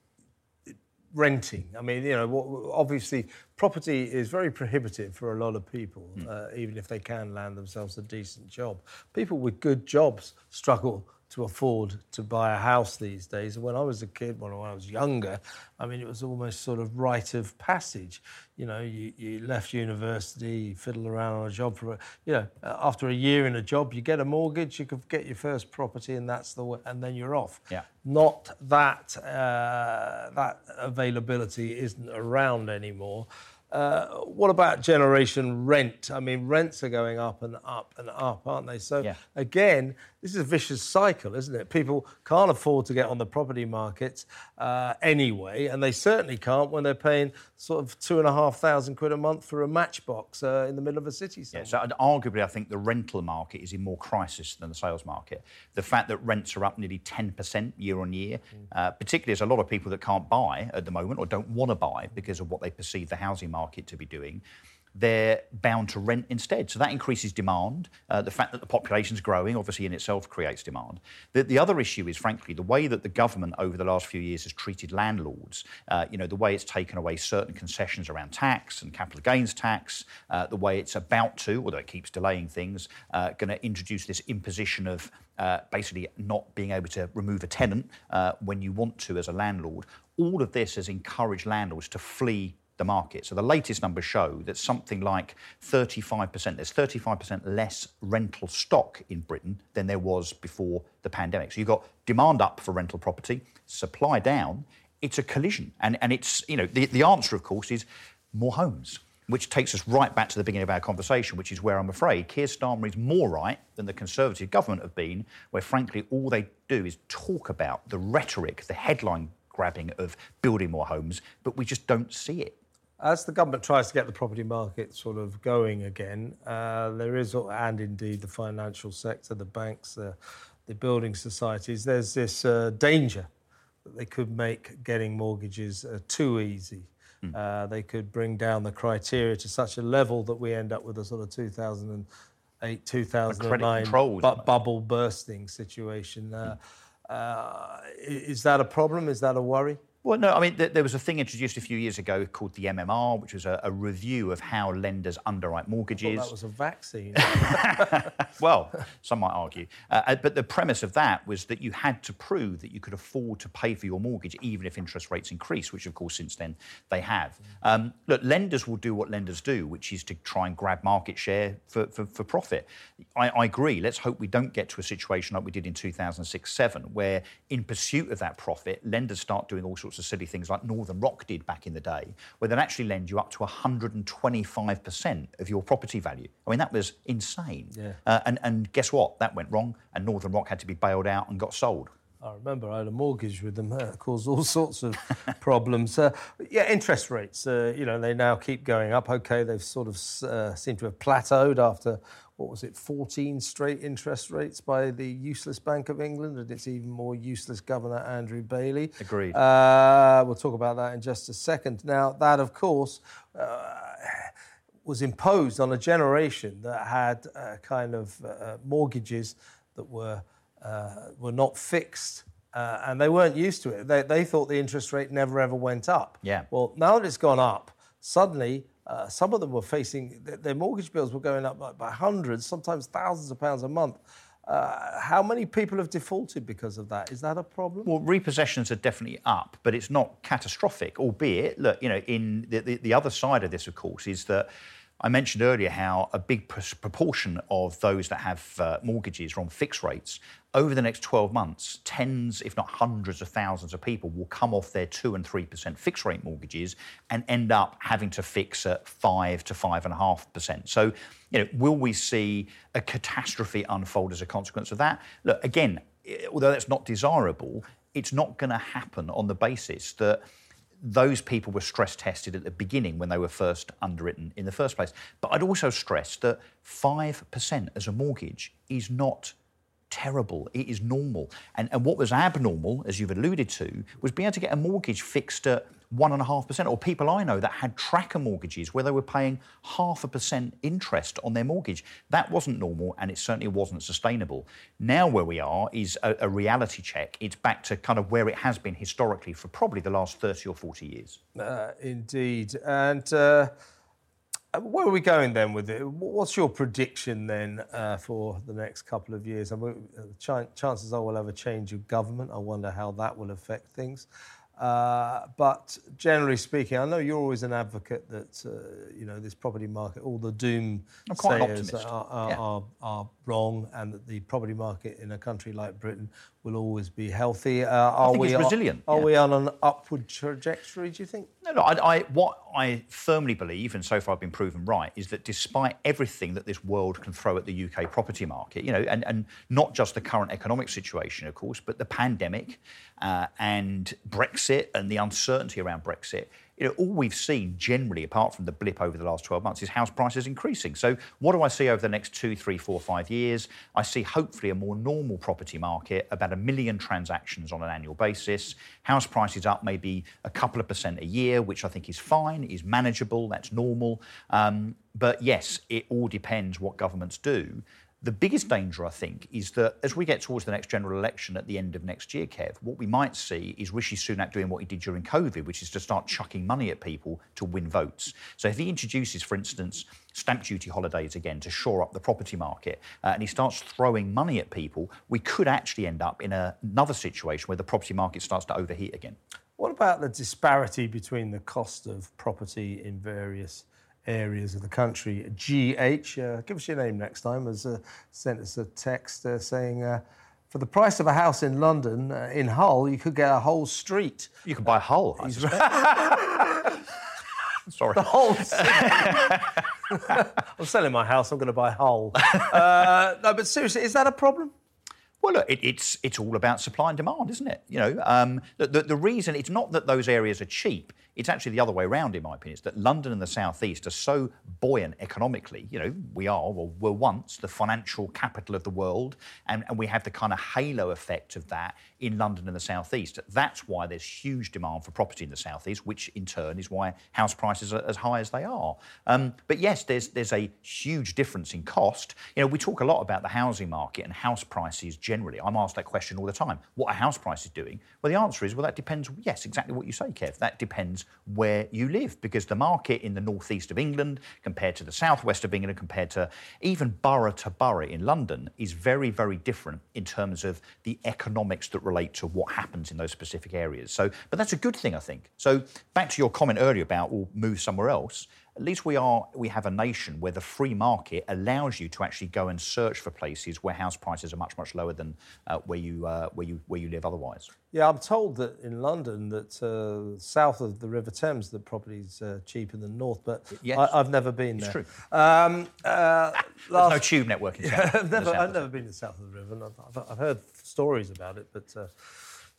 renting? I mean, you know, what, obviously property is very prohibitive for a lot of people, uh, even if they can land themselves a decent job. People with good jobs struggle to afford to buy a house these days. When I was a kid, when I was younger, I mean, it was almost sort of rite of passage. You know, you, you left university, you fiddled around on a job for, a, you know, after a year in a job, you get a mortgage, you could get your first property, and that's the way, and then you're off. Yeah. Not that uh, that availability isn't around anymore. Uh, what about generation rent? I mean, rents are going up and up and up, aren't they? So, Yeah. again, this is a vicious cycle, isn't it? People can't afford to get on the property market uh, anyway, and they certainly can't when they're paying sort of two and a half thousand quid a month for a matchbox uh, in the middle of a city. Yeah, somewhere. so arguably, I think the rental market is in more crisis than the sales market. The fact that rents are up nearly 10% year on year, uh, particularly as a lot of people that can't buy at the moment or don't want to buy because of what they perceive the housing market to be doing, they're bound to rent instead. So that increases demand. Uh, the fact that the population's growing, obviously, in itself creates demand. The, the other issue is, frankly, the way that the government over the last few years has treated landlords. Uh, you know, the way it's taken away certain concessions around tax and capital gains tax, uh, the way it's about to, although it keeps delaying things, uh, going to introduce this imposition of uh, basically not being able to remove a tenant uh, when you want to as a landlord. All of this has encouraged landlords to flee the market. So the latest numbers show that something like 35%, there's 35% less rental stock in Britain than there was before the pandemic. So you've got demand up for rental property, supply down. It's a collision. And, and it's, you know, the, the answer, of course, is more homes. Which takes us right back to the beginning of our conversation, which is where I'm afraid Keir Starmer is more right than the Conservative government have been, where frankly all they do is talk about the rhetoric, the headline grabbing of building more homes, but we just don't see it. As the government tries to get the property market sort of going again, uh, there is, and indeed the financial sector, the banks, the, the building societies, there's this uh, danger that they could make getting mortgages uh, too easy. Uh, they could bring down the criteria to such a level that we end up with a sort of 2008, 2009 controls, bu- bubble bursting situation. Uh, uh, is that a problem? Is that a worry? Well, no, I mean, th- there was a thing introduced a few years ago called the MMR, which was a, a review of how lenders underwrite I mortgages. that was a vaccine. well, some might argue. Uh, uh, but the premise of that was that you had to prove that you could afford to pay for your mortgage even if interest rates increase, which, of course, since then they have. Um, look, lenders will do what lenders do, which is to try and grab market share for, for, for profit. I, I agree. Let's hope we don't get to a situation like we did in 2006 7, where in pursuit of that profit, lenders start doing all sorts of silly things like Northern Rock did back in the day, where they'd actually lend you up to 125% of your property value. I mean, that was insane. Yeah. Uh, and, and guess what? That went wrong, and Northern Rock had to be bailed out and got sold. I remember I had a mortgage with them. Uh, caused all sorts of problems. Uh, yeah, interest rates. Uh, you know, they now keep going up. Okay, they've sort of uh, seem to have plateaued after what was it, 14 straight interest rates by the useless Bank of England, and its even more useless Governor Andrew Bailey. Agreed. Uh, we'll talk about that in just a second. Now, that of course. Uh, was imposed on a generation that had uh, kind of uh, mortgages that were uh, were not fixed. Uh, and they weren't used to it. They, they thought the interest rate never ever went up. Yeah. Well, now that it's gone up, suddenly uh, some of them were facing their, mortgage bills were going up by, hundreds, sometimes thousands of pounds a month. Uh, how many people have defaulted because of that? Is that a problem? Well, repossessions are definitely up, but it's not catastrophic, albeit, look, you know, in the, the, the other side of this, of course, is that I mentioned earlier how a big pr- proportion of those that have uh, mortgages are on fixed rates. Over the next 12 months, tens, if not hundreds of thousands of people will come off their 2 and 3% fixed rate mortgages and end up having to fix at 5 to 5.5%. So, you know, will we see a catastrophe unfold as a consequence of that? Look, again, eh, although that's not desirable, it's not going to happen on the basis that those people were stress tested at the beginning when they were first underwritten in the first place. But I'd also stress that 5% as a mortgage is not terrible. It is normal. And, and what was abnormal, as you've alluded to, was being able to get a mortgage fixed at 1.5%, or people I know that had tracker mortgages where they were paying half a percent interest on their mortgage. That wasn't normal and it certainly wasn't sustainable. Now, where we are is a, a reality check. It's back to kind of where it has been historically for probably the last 30 or 40 years. Uh, indeed. And uh, where are we going then with it? What's your prediction then uh, for the next couple of years? I mean, uh, ch- chances are we'll have a change of government. I wonder how that will affect things. Uh, but generally speaking, I know you're always an advocate that uh, you know this property market, all the doom I'm quite an sayers are, are, Yeah. are, are wrong, and that the property market in a country like Britain will always be healthy. Uh, are we resilient, Are yeah. we on an upward trajectory? Do you think? No, no. I, I, what I firmly believe, and so far I've been proven right, is that despite everything that this world can throw at the UK property market, you know, and, and not just the current economic situation, of course, but the pandemic uh, and Brexit and the uncertainty around Brexit, you know, all we've seen generally, apart from the blip over the last 12 months, is house prices increasing. So, what do I see over the next two, three, four, five years? I see hopefully a more normal property market, about a million transactions on an annual basis. House prices up maybe a couple of percent a year, which I think is fine, is manageable, that's normal. Um, but yes, it all depends what governments do. The biggest danger, I think, is that as we get towards the next general election at the end of next year, Kev, what we might see is Rishi Sunak doing what he did during COVID, which is to start chucking money at people to win votes. So if he introduces, for instance, stamp duty holidays again to shore up the property market, uh, and he starts throwing money at people, we could actually end up in a, another situation where the property market starts to overheat again. What about the disparity between the cost of property in various areas of the country? GH, uh, give us your name next time, has uh, sent us a text uh, saying, uh, for the price of a house in London, uh, in Hull, you could get a whole street. You could buy Hull, I. Sorry. The whole I'm selling my house, I'm going to buy Hull. uh, no, but seriously, is that a problem? Well, look, it, it's it's all about supply and demand, isn't it? You know, um, the, the, the reason it's not that those areas are cheap; it's actually the other way around, in my opinion. It's that London and the southeast are so buoyant economically. You know, we are, well, were once the financial capital of the world, and, and we have the kind of halo effect of that in London and the southeast. That's why there's huge demand for property in the southeast, which in turn is why house prices are as high as they are. Um, but yes, there's there's a huge difference in cost. You know, we talk a lot about the housing market and house prices generally. I'm asked that question all the time. What are house prices doing? Well, the answer is well, that depends. Yes, exactly what you say, Kev. That depends where you live because the market in the northeast of England compared to the southwest of England, compared to even borough to borough in London, is very, very different in terms of the economics that relate to what happens in those specific areas. So, but that's a good thing, I think. So, back to your comment earlier about we'll move somewhere else. At least we are we have a nation where the free market allows you to actually go and search for places where house prices are much much lower than uh, where you uh, where you where you live otherwise. Yeah, I'm told that in London, that uh, south of the River Thames, the property's uh, cheaper than north, but Yes. I, I've never been It's there. true. Um, uh, last- no tube network in Yeah, I've never, I've never been to the south of the river, I've, I've heard stories about it, but uh,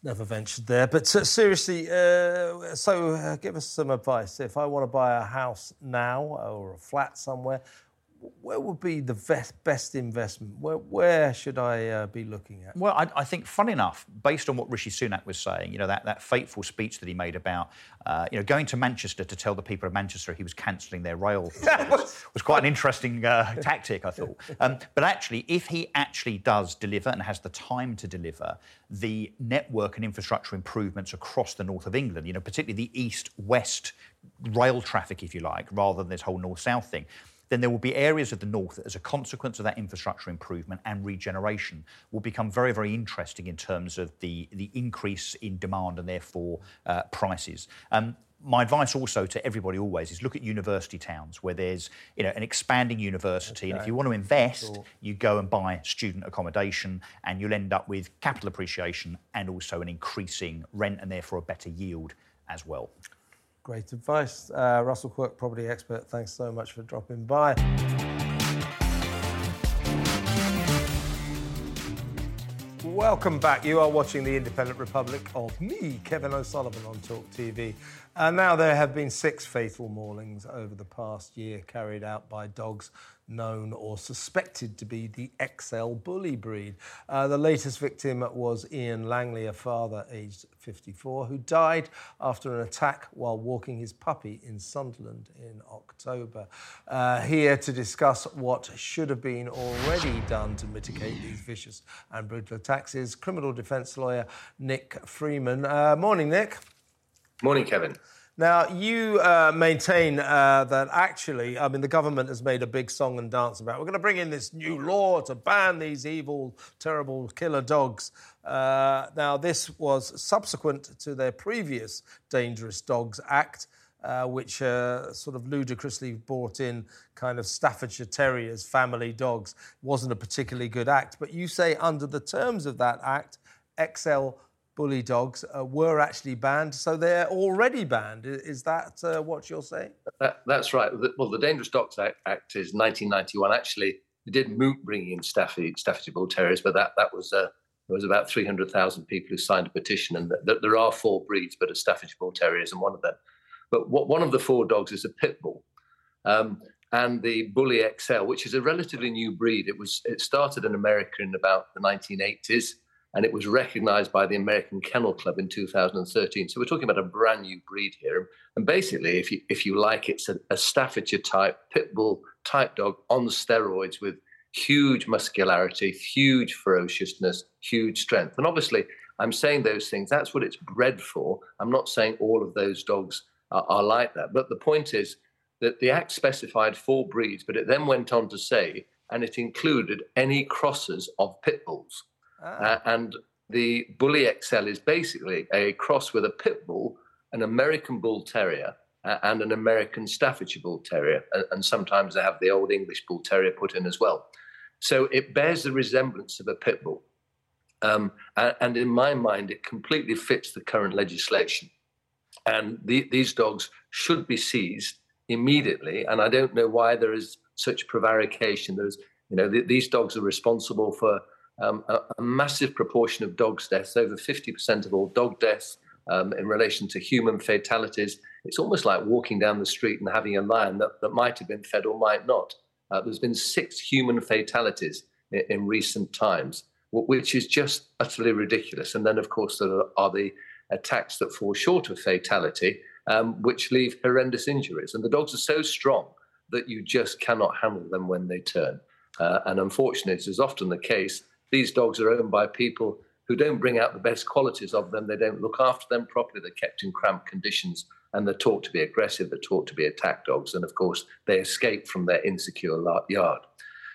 never ventured there. But seriously, uh, so uh, give us some advice. If I want to buy a house now or a flat somewhere, where would be the best, best investment? Where, where should I uh, be looking at? Well, I, I think, fun enough, based on what Rishi Sunak was saying, you know, that, that fateful speech that he made about, uh, you know, going to Manchester to tell the people of Manchester he was cancelling their rail service was quite an interesting uh, tactic, I thought. Um, but actually, if he actually does deliver and has the time to deliver the network and infrastructure improvements across the north of England, you know, particularly the east-west rail traffic, if you like, rather than this whole north-south thing, then there will be areas of the north that, as a consequence of that infrastructure improvement and regeneration, will become very, very interesting in terms of the, the increase in demand and therefore uh, prices. Um, my advice also to everybody always is look at university towns where there's you know an expanding university and if you want to invest Sure. you go and buy student accommodation and you'll end up with capital appreciation and also an increasing rent and therefore a better yield as well Great advice. Uh, Russell Quirk, property expert, thanks so much for dropping by. Welcome back. You are watching the Independent Republic of me, Kevin O'Sullivan, on Talk TV. And now there have been six fatal maulings over the past year carried out by dogs known or suspected to be the XL bully breed. Uh, the latest victim was Ian Langley, a father aged 54, who died after an attack while walking his puppy in Sunderland in October. Uh, here to discuss what should have been already done to mitigate these vicious and brutal attacks is criminal defence lawyer Nick Freeman. Uh, morning, Nick. Morning, Kevin. Now, you uh, maintain uh, that actually, I mean, the government has made a big song and dance about. We're going to bring in this new law to ban these evil, terrible killer dogs. Uh, now, this was subsequent to their previous Dangerous Dogs Act. Uh, which uh, sort of ludicrously brought in kind of Staffordshire Terriers, family dogs. It Wasn't a particularly good act. But you say under the terms of that act, XL bully dogs uh, were actually banned, so they're already banned. Is that uh, what you're saying? That, that's right. Well, the Dangerous Dogs Act, Act is 1991. Actually, it did moot bringing in Staffy, Staffordshire Bull Terriers, but that, that was uh, there was about 300,000 people who signed a petition, and th- th- there are four breeds, but a Staffordshire Bull Terrier isn't one of them. But what, one of the four dogs is a pit bull. Um, and the Bully XL, which is a relatively new breed. It was it started in America in about the 1980s and it was recognized by the American Kennel Club in 2013. So we're talking about a brand new breed here. And basically, if you if you like, it's a, a Staffordshire type pit bull type dog on steroids with huge muscularity, huge ferociousness, huge strength. And obviously, I'm saying those things. That's what it's bred for. I'm not saying all of those dogs are, are like that. But the point is that the Act specified four breeds, but it then went on to say, and it included any crosses of pit bulls. Ah. Uh, and the Bully XL is basically a cross with a pit bull, an American Bull Terrier, uh, and an American Staffordshire Bull Terrier. And, and, sometimes they have the Old English Bull Terrier put in as well. So it bears the resemblance of a pit bull. Um, and, and, in my mind, it completely fits the current legislation. And the, these dogs should be seized immediately. And I don't know why there is such prevarication. There's, you know, th- these dogs are responsible for um, a, a, massive proportion of dogs' deaths, over 50% of all dog deaths um, in relation to human fatalities. It's almost like walking down the street and having a lion that, that might have been fed or might not. Uh, there's been six human fatalities in, in, recent times, which is just utterly ridiculous. And then, of course, there are the attacks that fall short of fatality, um, which leave horrendous injuries. And the dogs are so strong that you just cannot handle them when they turn. Uh, and unfortunately, it is often the case these dogs are owned by people who don't bring out the best qualities of them. They don't look after them properly. They're kept in cramped conditions and they're taught to be aggressive. They're taught to be attack dogs. And of course, they escape from their insecure yard.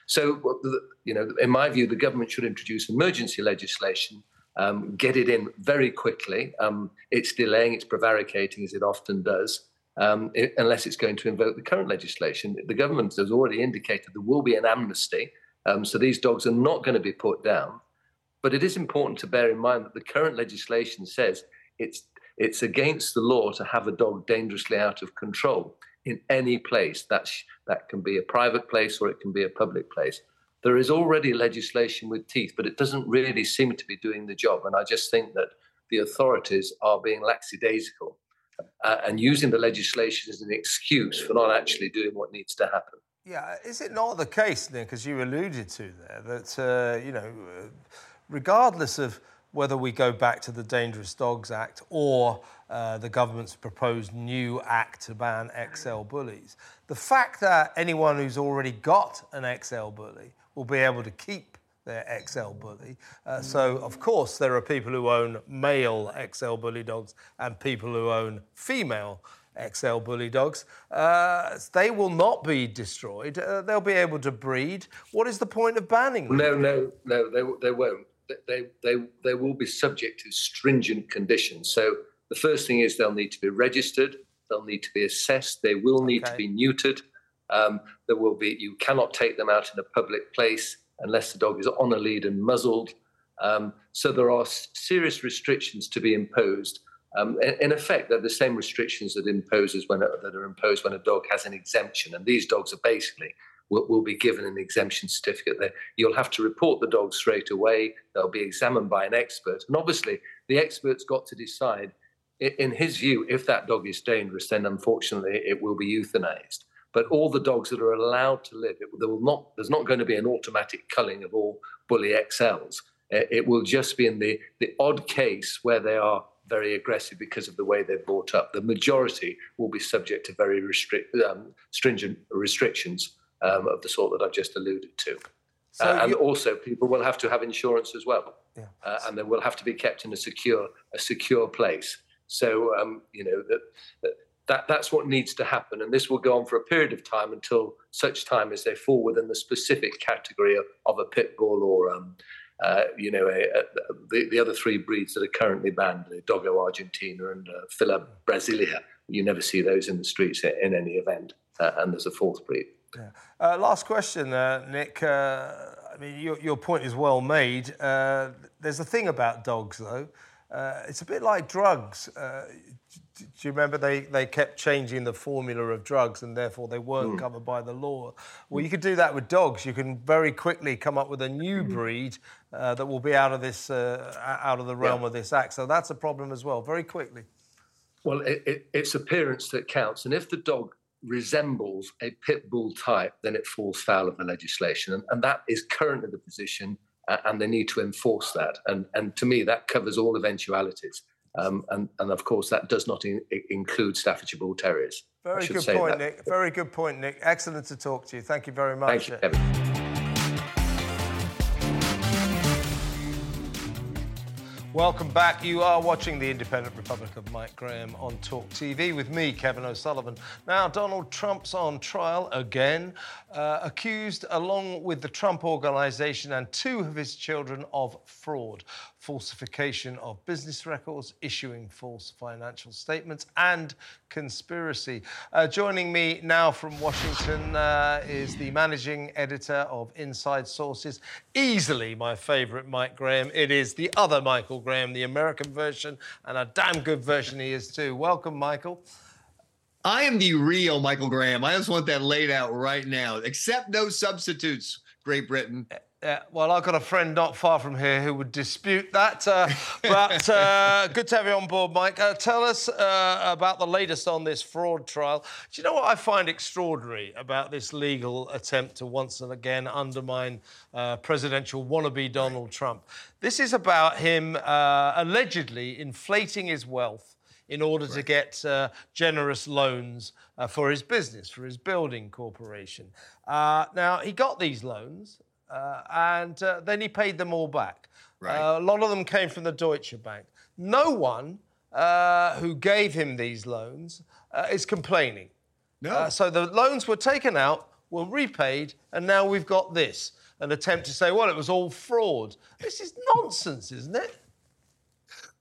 So, you know, in my view, the government should introduce emergency legislation, um, get it in very quickly. Um, it's delaying, it's prevaricating, as it often does. Um, it, unless it's going to invoke the current legislation. The government has already indicated there will be an amnesty um, so these dogs are not going to be put down. But it is important to bear in mind that the current legislation says it's it's against the law to have a dog dangerously out of control in any place. That's, that can be a private place or it can be a public place. There is already legislation with teeth, but it doesn't really seem to be doing the job. And I just think that the authorities are being lackadaisical uh, and using the legislation as an excuse for not actually doing what needs to happen. Yeah, is it not the case, Nick, as you alluded to there, that, uh, you know, regardless of whether we go back to the Dangerous Dogs Act or uh, the government's proposed new act to ban XL bullies, the fact that anyone who's already got an XL bully will be able to keep their XL bully. Uh, so, of course, there are people who own male XL bully dogs and people who own female XL bully dogs, uh, they will not be destroyed. Uh, they'll be able to breed. What is the point of banning them? No, no, no, they, they won't. They, they, they will be subject to stringent conditions. So the first thing is they'll need to be registered, they'll need to be assessed, they will need okay. to be neutered. Um, there will be, you cannot take them out in a public place unless the dog is on a lead and muzzled. Um, so there are serious restrictions to be imposed um, in effect, they're the same restrictions that imposes when that are imposed when a dog has an exemption, and these dogs are basically will, will be given an exemption certificate. There, you'll have to report the dog straight away. They'll be examined by an expert, and obviously, the expert's got to decide. In his view, if that dog is dangerous, then unfortunately it will be euthanized. But all the dogs that are allowed to live, it, there will not, there's not going to be an automatic culling of all bully XLs. It will just be in the, the odd case where they are very aggressive because of the way they're brought up. The majority will be subject to very restrict, um, stringent restrictions um, of the sort that I've just alluded to. So uh, and you... also, people will have to have insurance as well, yeah. uh, and they will have to be kept in a secure, a secure place. So, um, you know, that, that that's what needs to happen, and this will go on for a period of time until such time as they fall within the specific category of, of a pit bull or um, uh, you know, the, the other three breeds that are currently banned, Dogo Argentina and uh, Brasilia, you never see those in the streets in any event. Uh, and there's a fourth breed. Yeah. Uh, last question, Nick. I mean, your, your point is well made. There's a thing about dogs, though. It's a bit like drugs do you remember they, they kept changing the formula of drugs and therefore they weren't mm. covered by the law? Well, you could do that with dogs. You can very quickly come up with a new hmm. breed uh, that will be out of this uh, out of the realm yeah. of this act. So that's a problem as well. Very quickly. Well, it, it, it's appearance that counts, and if the dog resembles a pit bull type, then it falls foul of the legislation, and, and that is currently the position, uh, and they need to enforce that. And and to me, that covers all eventualities. Um, and, and, of course, that does not in, include Staffordshire Bull Terriers. Very good point, that. Nick. Very good point, Nick. Excellent to talk to you. Thank you very much. Thank you, Kevin. Welcome back. You are watching the Independent Republic of Mike Graham on Talk TV with me, Kevin O'Sullivan. Now, Donald Trump's on trial again, uh, accused, along with the Trump Organization and two of his children, of fraud, falsification of business records, issuing false financial statements, and conspiracy. Uh, joining me now from Washington uh, is the managing editor of Inside Sources, easily my favorite Mike Graham. It is the other Michael Graham, the American version, and a damn good version he is too. Welcome, Michael. I am the real Michael Graham. I just want that laid out right now. Accept no substitutes, Great Britain. Yeah, well, I've got a friend not far from here who would dispute that. Uh, but uh, good to have you on board, Mike. Uh, tell us uh, about the latest on this fraud trial. Do you know what I find extraordinary about this legal attempt to once and again undermine uh, presidential wannabe Donald Trump? This is about him uh, allegedly inflating his wealth in order right. to get uh, generous loans uh, for his business, for his building corporation. Uh, now, he got these loans uh, and uh, then he paid them all back. Right. Uh, a lot of them came from the Deutsche Bank. No one uh, who gave him these loans uh, is complaining. No. So the loans were taken out, were repaid, and now we've got this an attempt to say, well, it was all fraud. This is nonsense, isn't it?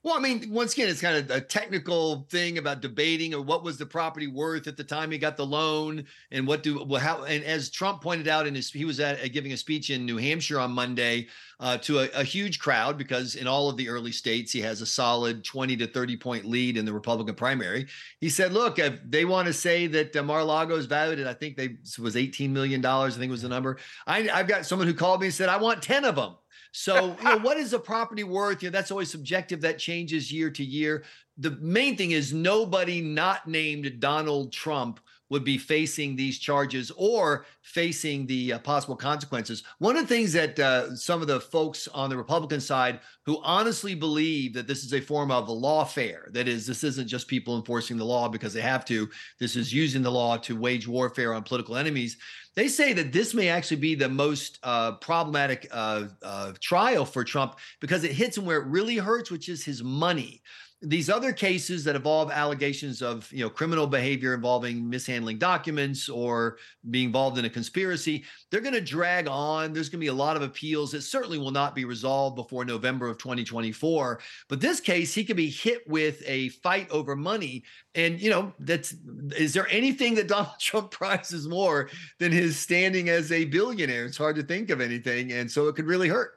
Well, I mean, once again, it's kind of a technical thing about debating or what was the property worth at the time he got the loan, and what do well how. And as Trump pointed out in his, he was at giving a speech in New Hampshire on Monday uh, to a, a, huge crowd because in all of the early states he has a solid 20 to 30 point lead in the Republican primary. He said, "Look, if they want to say that uh, Mar-a-Lago is valued at I think they was 18 million dollars, I think was the number. I, I've got someone who called me and said I want 10 of them." So, you know, what is a property worth? You know, that's always subjective. That changes year to year. The main thing is nobody not named Donald Trump would be facing these charges or facing the uh, possible consequences. One of the things that uh, some of the folks on the Republican side who honestly believe that this is a form of lawfare, that is, this isn't just people enforcing the law because they have to, this is using the law to wage warfare on political enemies. They say that this may actually be the most uh, problematic uh, uh, trial for Trump because it hits him where it really hurts, which is his money these other cases that involve allegations of you know criminal behavior involving mishandling documents or being involved in a conspiracy they're going to drag on. There's going to be a lot of appeals it certainly will not be resolved before november of 2024 but this case he could be hit with a fight over money. And you know that's is there anything that donald trump prizes more than his standing as a billionaire? It's hard to think of anything and so it could really hurt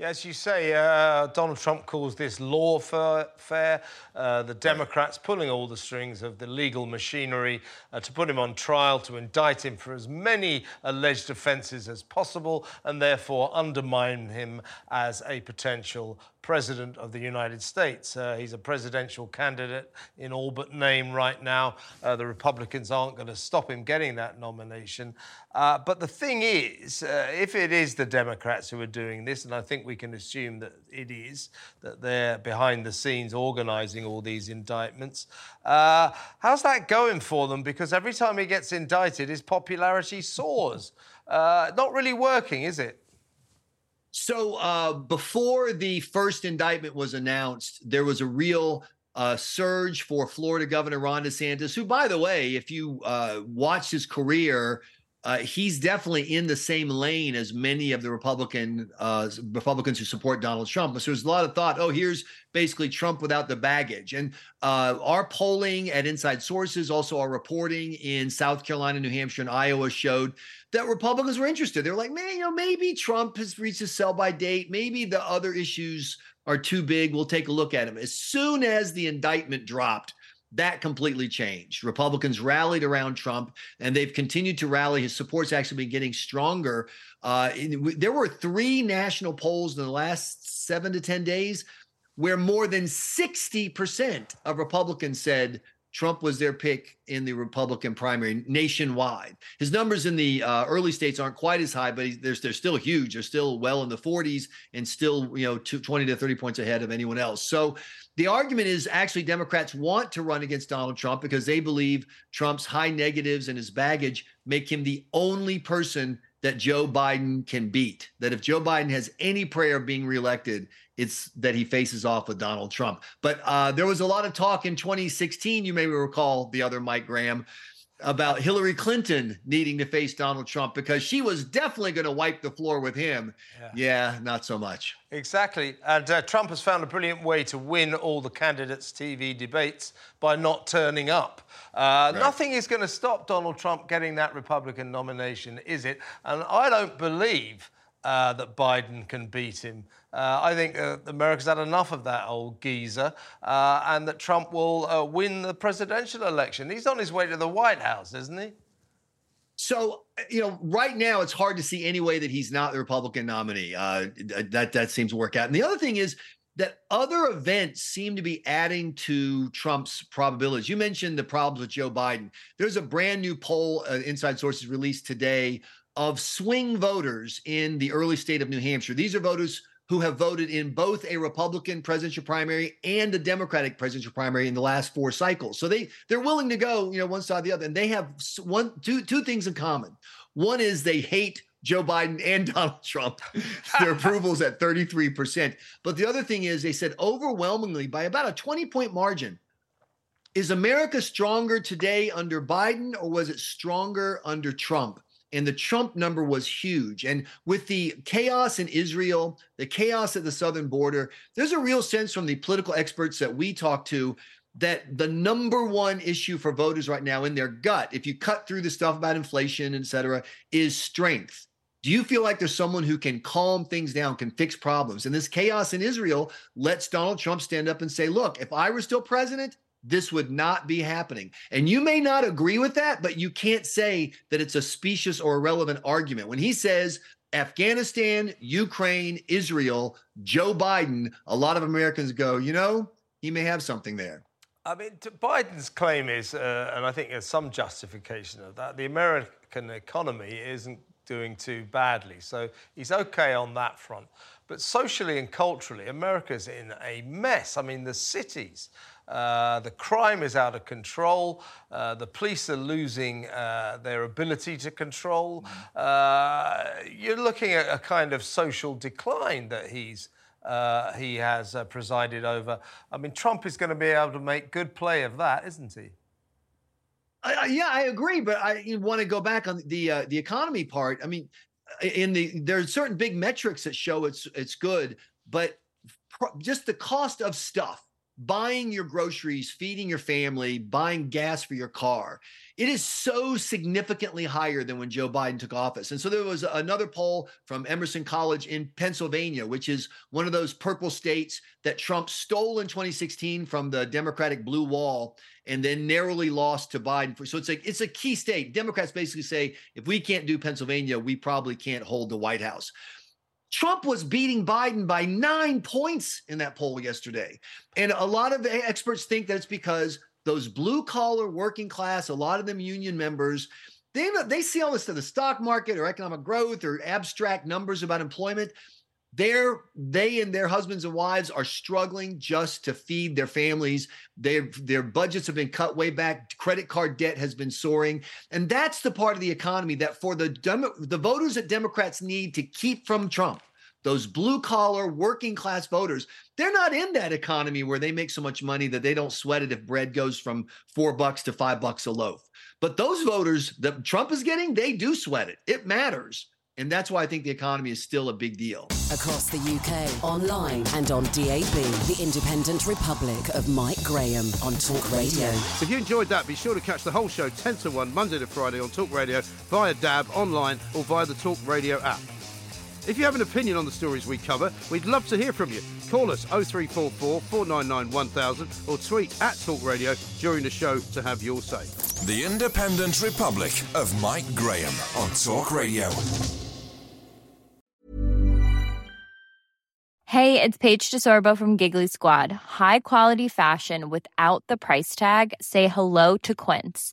as you say, uh, Donald Trump calls this lawfare. Uh, the Democrats pulling all the strings of the legal machinery uh, to put him on trial, to indict him for as many alleged offences as possible, and therefore undermine him as a potential president of the United States. Uh, he's a presidential candidate in all but name right now. Uh, the Republicans aren't going to stop him getting that nomination. Uh, but the thing is, uh, if it is the Democrats who are doing this, and I think we can assume that it is, that they're behind the scenes organizing all these indictments, uh, how's that going for them? Because every time he gets indicted, his popularity soars. Uh, not really working, is it? So uh, before the first indictment was announced, there was a real uh, surge for Florida Governor Ron DeSantis, who, by the way, if you uh, watch his career, uh, he's definitely in the same lane as many of the Republican uh, Republicans who support Donald Trump. So there's a lot of thought. Oh, here's basically Trump without the baggage. And uh, our polling at Inside Sources, also our reporting in South Carolina, New Hampshire, and Iowa showed that Republicans were interested. They were like, man, you know, maybe Trump has reached his sell by date. Maybe the other issues are too big. We'll take a look at him. As soon as the indictment dropped that completely changed. Republicans rallied around Trump, and they've continued to rally. His support's actually been getting stronger. Uh, there were three national polls in the last seven to 10 days where more than 60% of Republicans said Trump was their pick in the Republican primary nationwide. His numbers in the uh, early states aren't quite as high, but they're, they're still huge. They're still well in the 40s and still, you know, 20 to 30 points ahead of anyone else. So the argument is actually Democrats want to run against Donald Trump because they believe Trump's high negatives and his baggage make him the only person that Joe Biden can beat. That if Joe Biden has any prayer of being reelected, it's that he faces off with Donald Trump. But uh, there was a lot of talk in 2016, you may recall the other Mike Graham, about Hillary Clinton needing to face Donald Trump because she was definitely going to wipe the floor with him. Yeah, yeah not so much. Exactly. And uh, Trump has found a brilliant way to win all the candidates' TV debates by not turning up. Uh, right. Nothing is going to stop Donald Trump getting that Republican nomination, is it? And I don't believe uh, that Biden can beat him. Uh, I think uh, America's had enough of that old geezer, uh, and that Trump will uh, win the presidential election. He's on his way to the White House, isn't he? So, you know, right now it's hard to see any way that he's not the Republican nominee. Uh, that that seems to work out. And the other thing is that other events seem to be adding to Trump's probabilities. You mentioned the problems with Joe Biden. There's a brand new poll, uh, Inside Sources released today, of swing voters in the early state of New Hampshire. These are voters who have voted in both a Republican presidential primary and a Democratic presidential primary in the last four cycles. So they they're willing to go, you know, one side or the other, and they have one two two things in common. One is they hate Joe Biden and Donald Trump. Their approval is at 33%. But the other thing is they said overwhelmingly by about a 20 point margin, is America stronger today under Biden or was it stronger under Trump? and the Trump number was huge. And with the chaos in Israel, the chaos at the southern border, there's a real sense from the political experts that we talk to that the number one issue for voters right now in their gut, if you cut through the stuff about inflation, et cetera, is strength. Do you feel like there's someone who can calm things down, can fix problems? And this chaos in Israel lets Donald Trump stand up and say, look, if I were still president, this would not be happening. And you may not agree with that, but you can't say that it's a specious or irrelevant argument. When he says Afghanistan, Ukraine, Israel, Joe Biden, a lot of Americans go, you know, he may have something there. I mean, Biden's claim is, uh, and I think there's some justification of that, the American economy isn't doing too badly. So he's okay on that front. But socially and culturally, America's in a mess. I mean, the cities uh, the crime is out of control. Uh, the police are losing uh, their ability to control. Uh, you're looking at a kind of social decline that he's. Uh, he has presided over. I mean, Trump is going to be able to make good play of that, isn't he? I, yeah, I agree, but I want to go back on the uh, the economy part. I mean, in the there's certain big metrics that show it's it's good, but just the cost of stuff buying your groceries, feeding your family, buying gas for your car. It is so significantly higher than when Joe Biden took office. And so there was another poll from Emerson College in Pennsylvania, which is one of those purple states that Trump stole in 2016 from the Democratic blue wall and then narrowly lost to Biden. So it's like it's a key state. Democrats basically say if we can't do Pennsylvania, we probably can't hold the White House. Trump was beating Biden by nine points in that poll yesterday. And a lot of experts think that it's because those blue collar working class, a lot of them union members, they, they see all this to the stock market or economic growth or abstract numbers about employment. They're, they and their husbands and wives are struggling just to feed their families. Their, their budgets have been cut way back. Credit card debt has been soaring. And that's the part of the economy that for the, the voters that Democrats need to keep from Trump, those blue collar working class voters, they're not in that economy where they make so much money that they don't sweat it if bread goes from four bucks to five bucks a loaf. But those voters that Trump is getting, they do sweat it. It matters. And that's why I think the economy is still a big deal. Across the UK, online and on DAB, the independent republic of Mike Graham on Talk Radio. If you enjoyed that, be sure to catch the whole show 10 to 1 Monday to Friday on Talk Radio via DAB, online, or via the Talk Radio app. If you have an opinion on the stories we cover, we'd love to hear from you. Call us 0344 499 1000 or tweet at Talk Radio during the show to have your say. The Independent Republic of Mike Graham on Talk Radio. Hey, it's Paige DeSorbo from Giggly Squad. High quality fashion without the price tag. Say hello to Quince.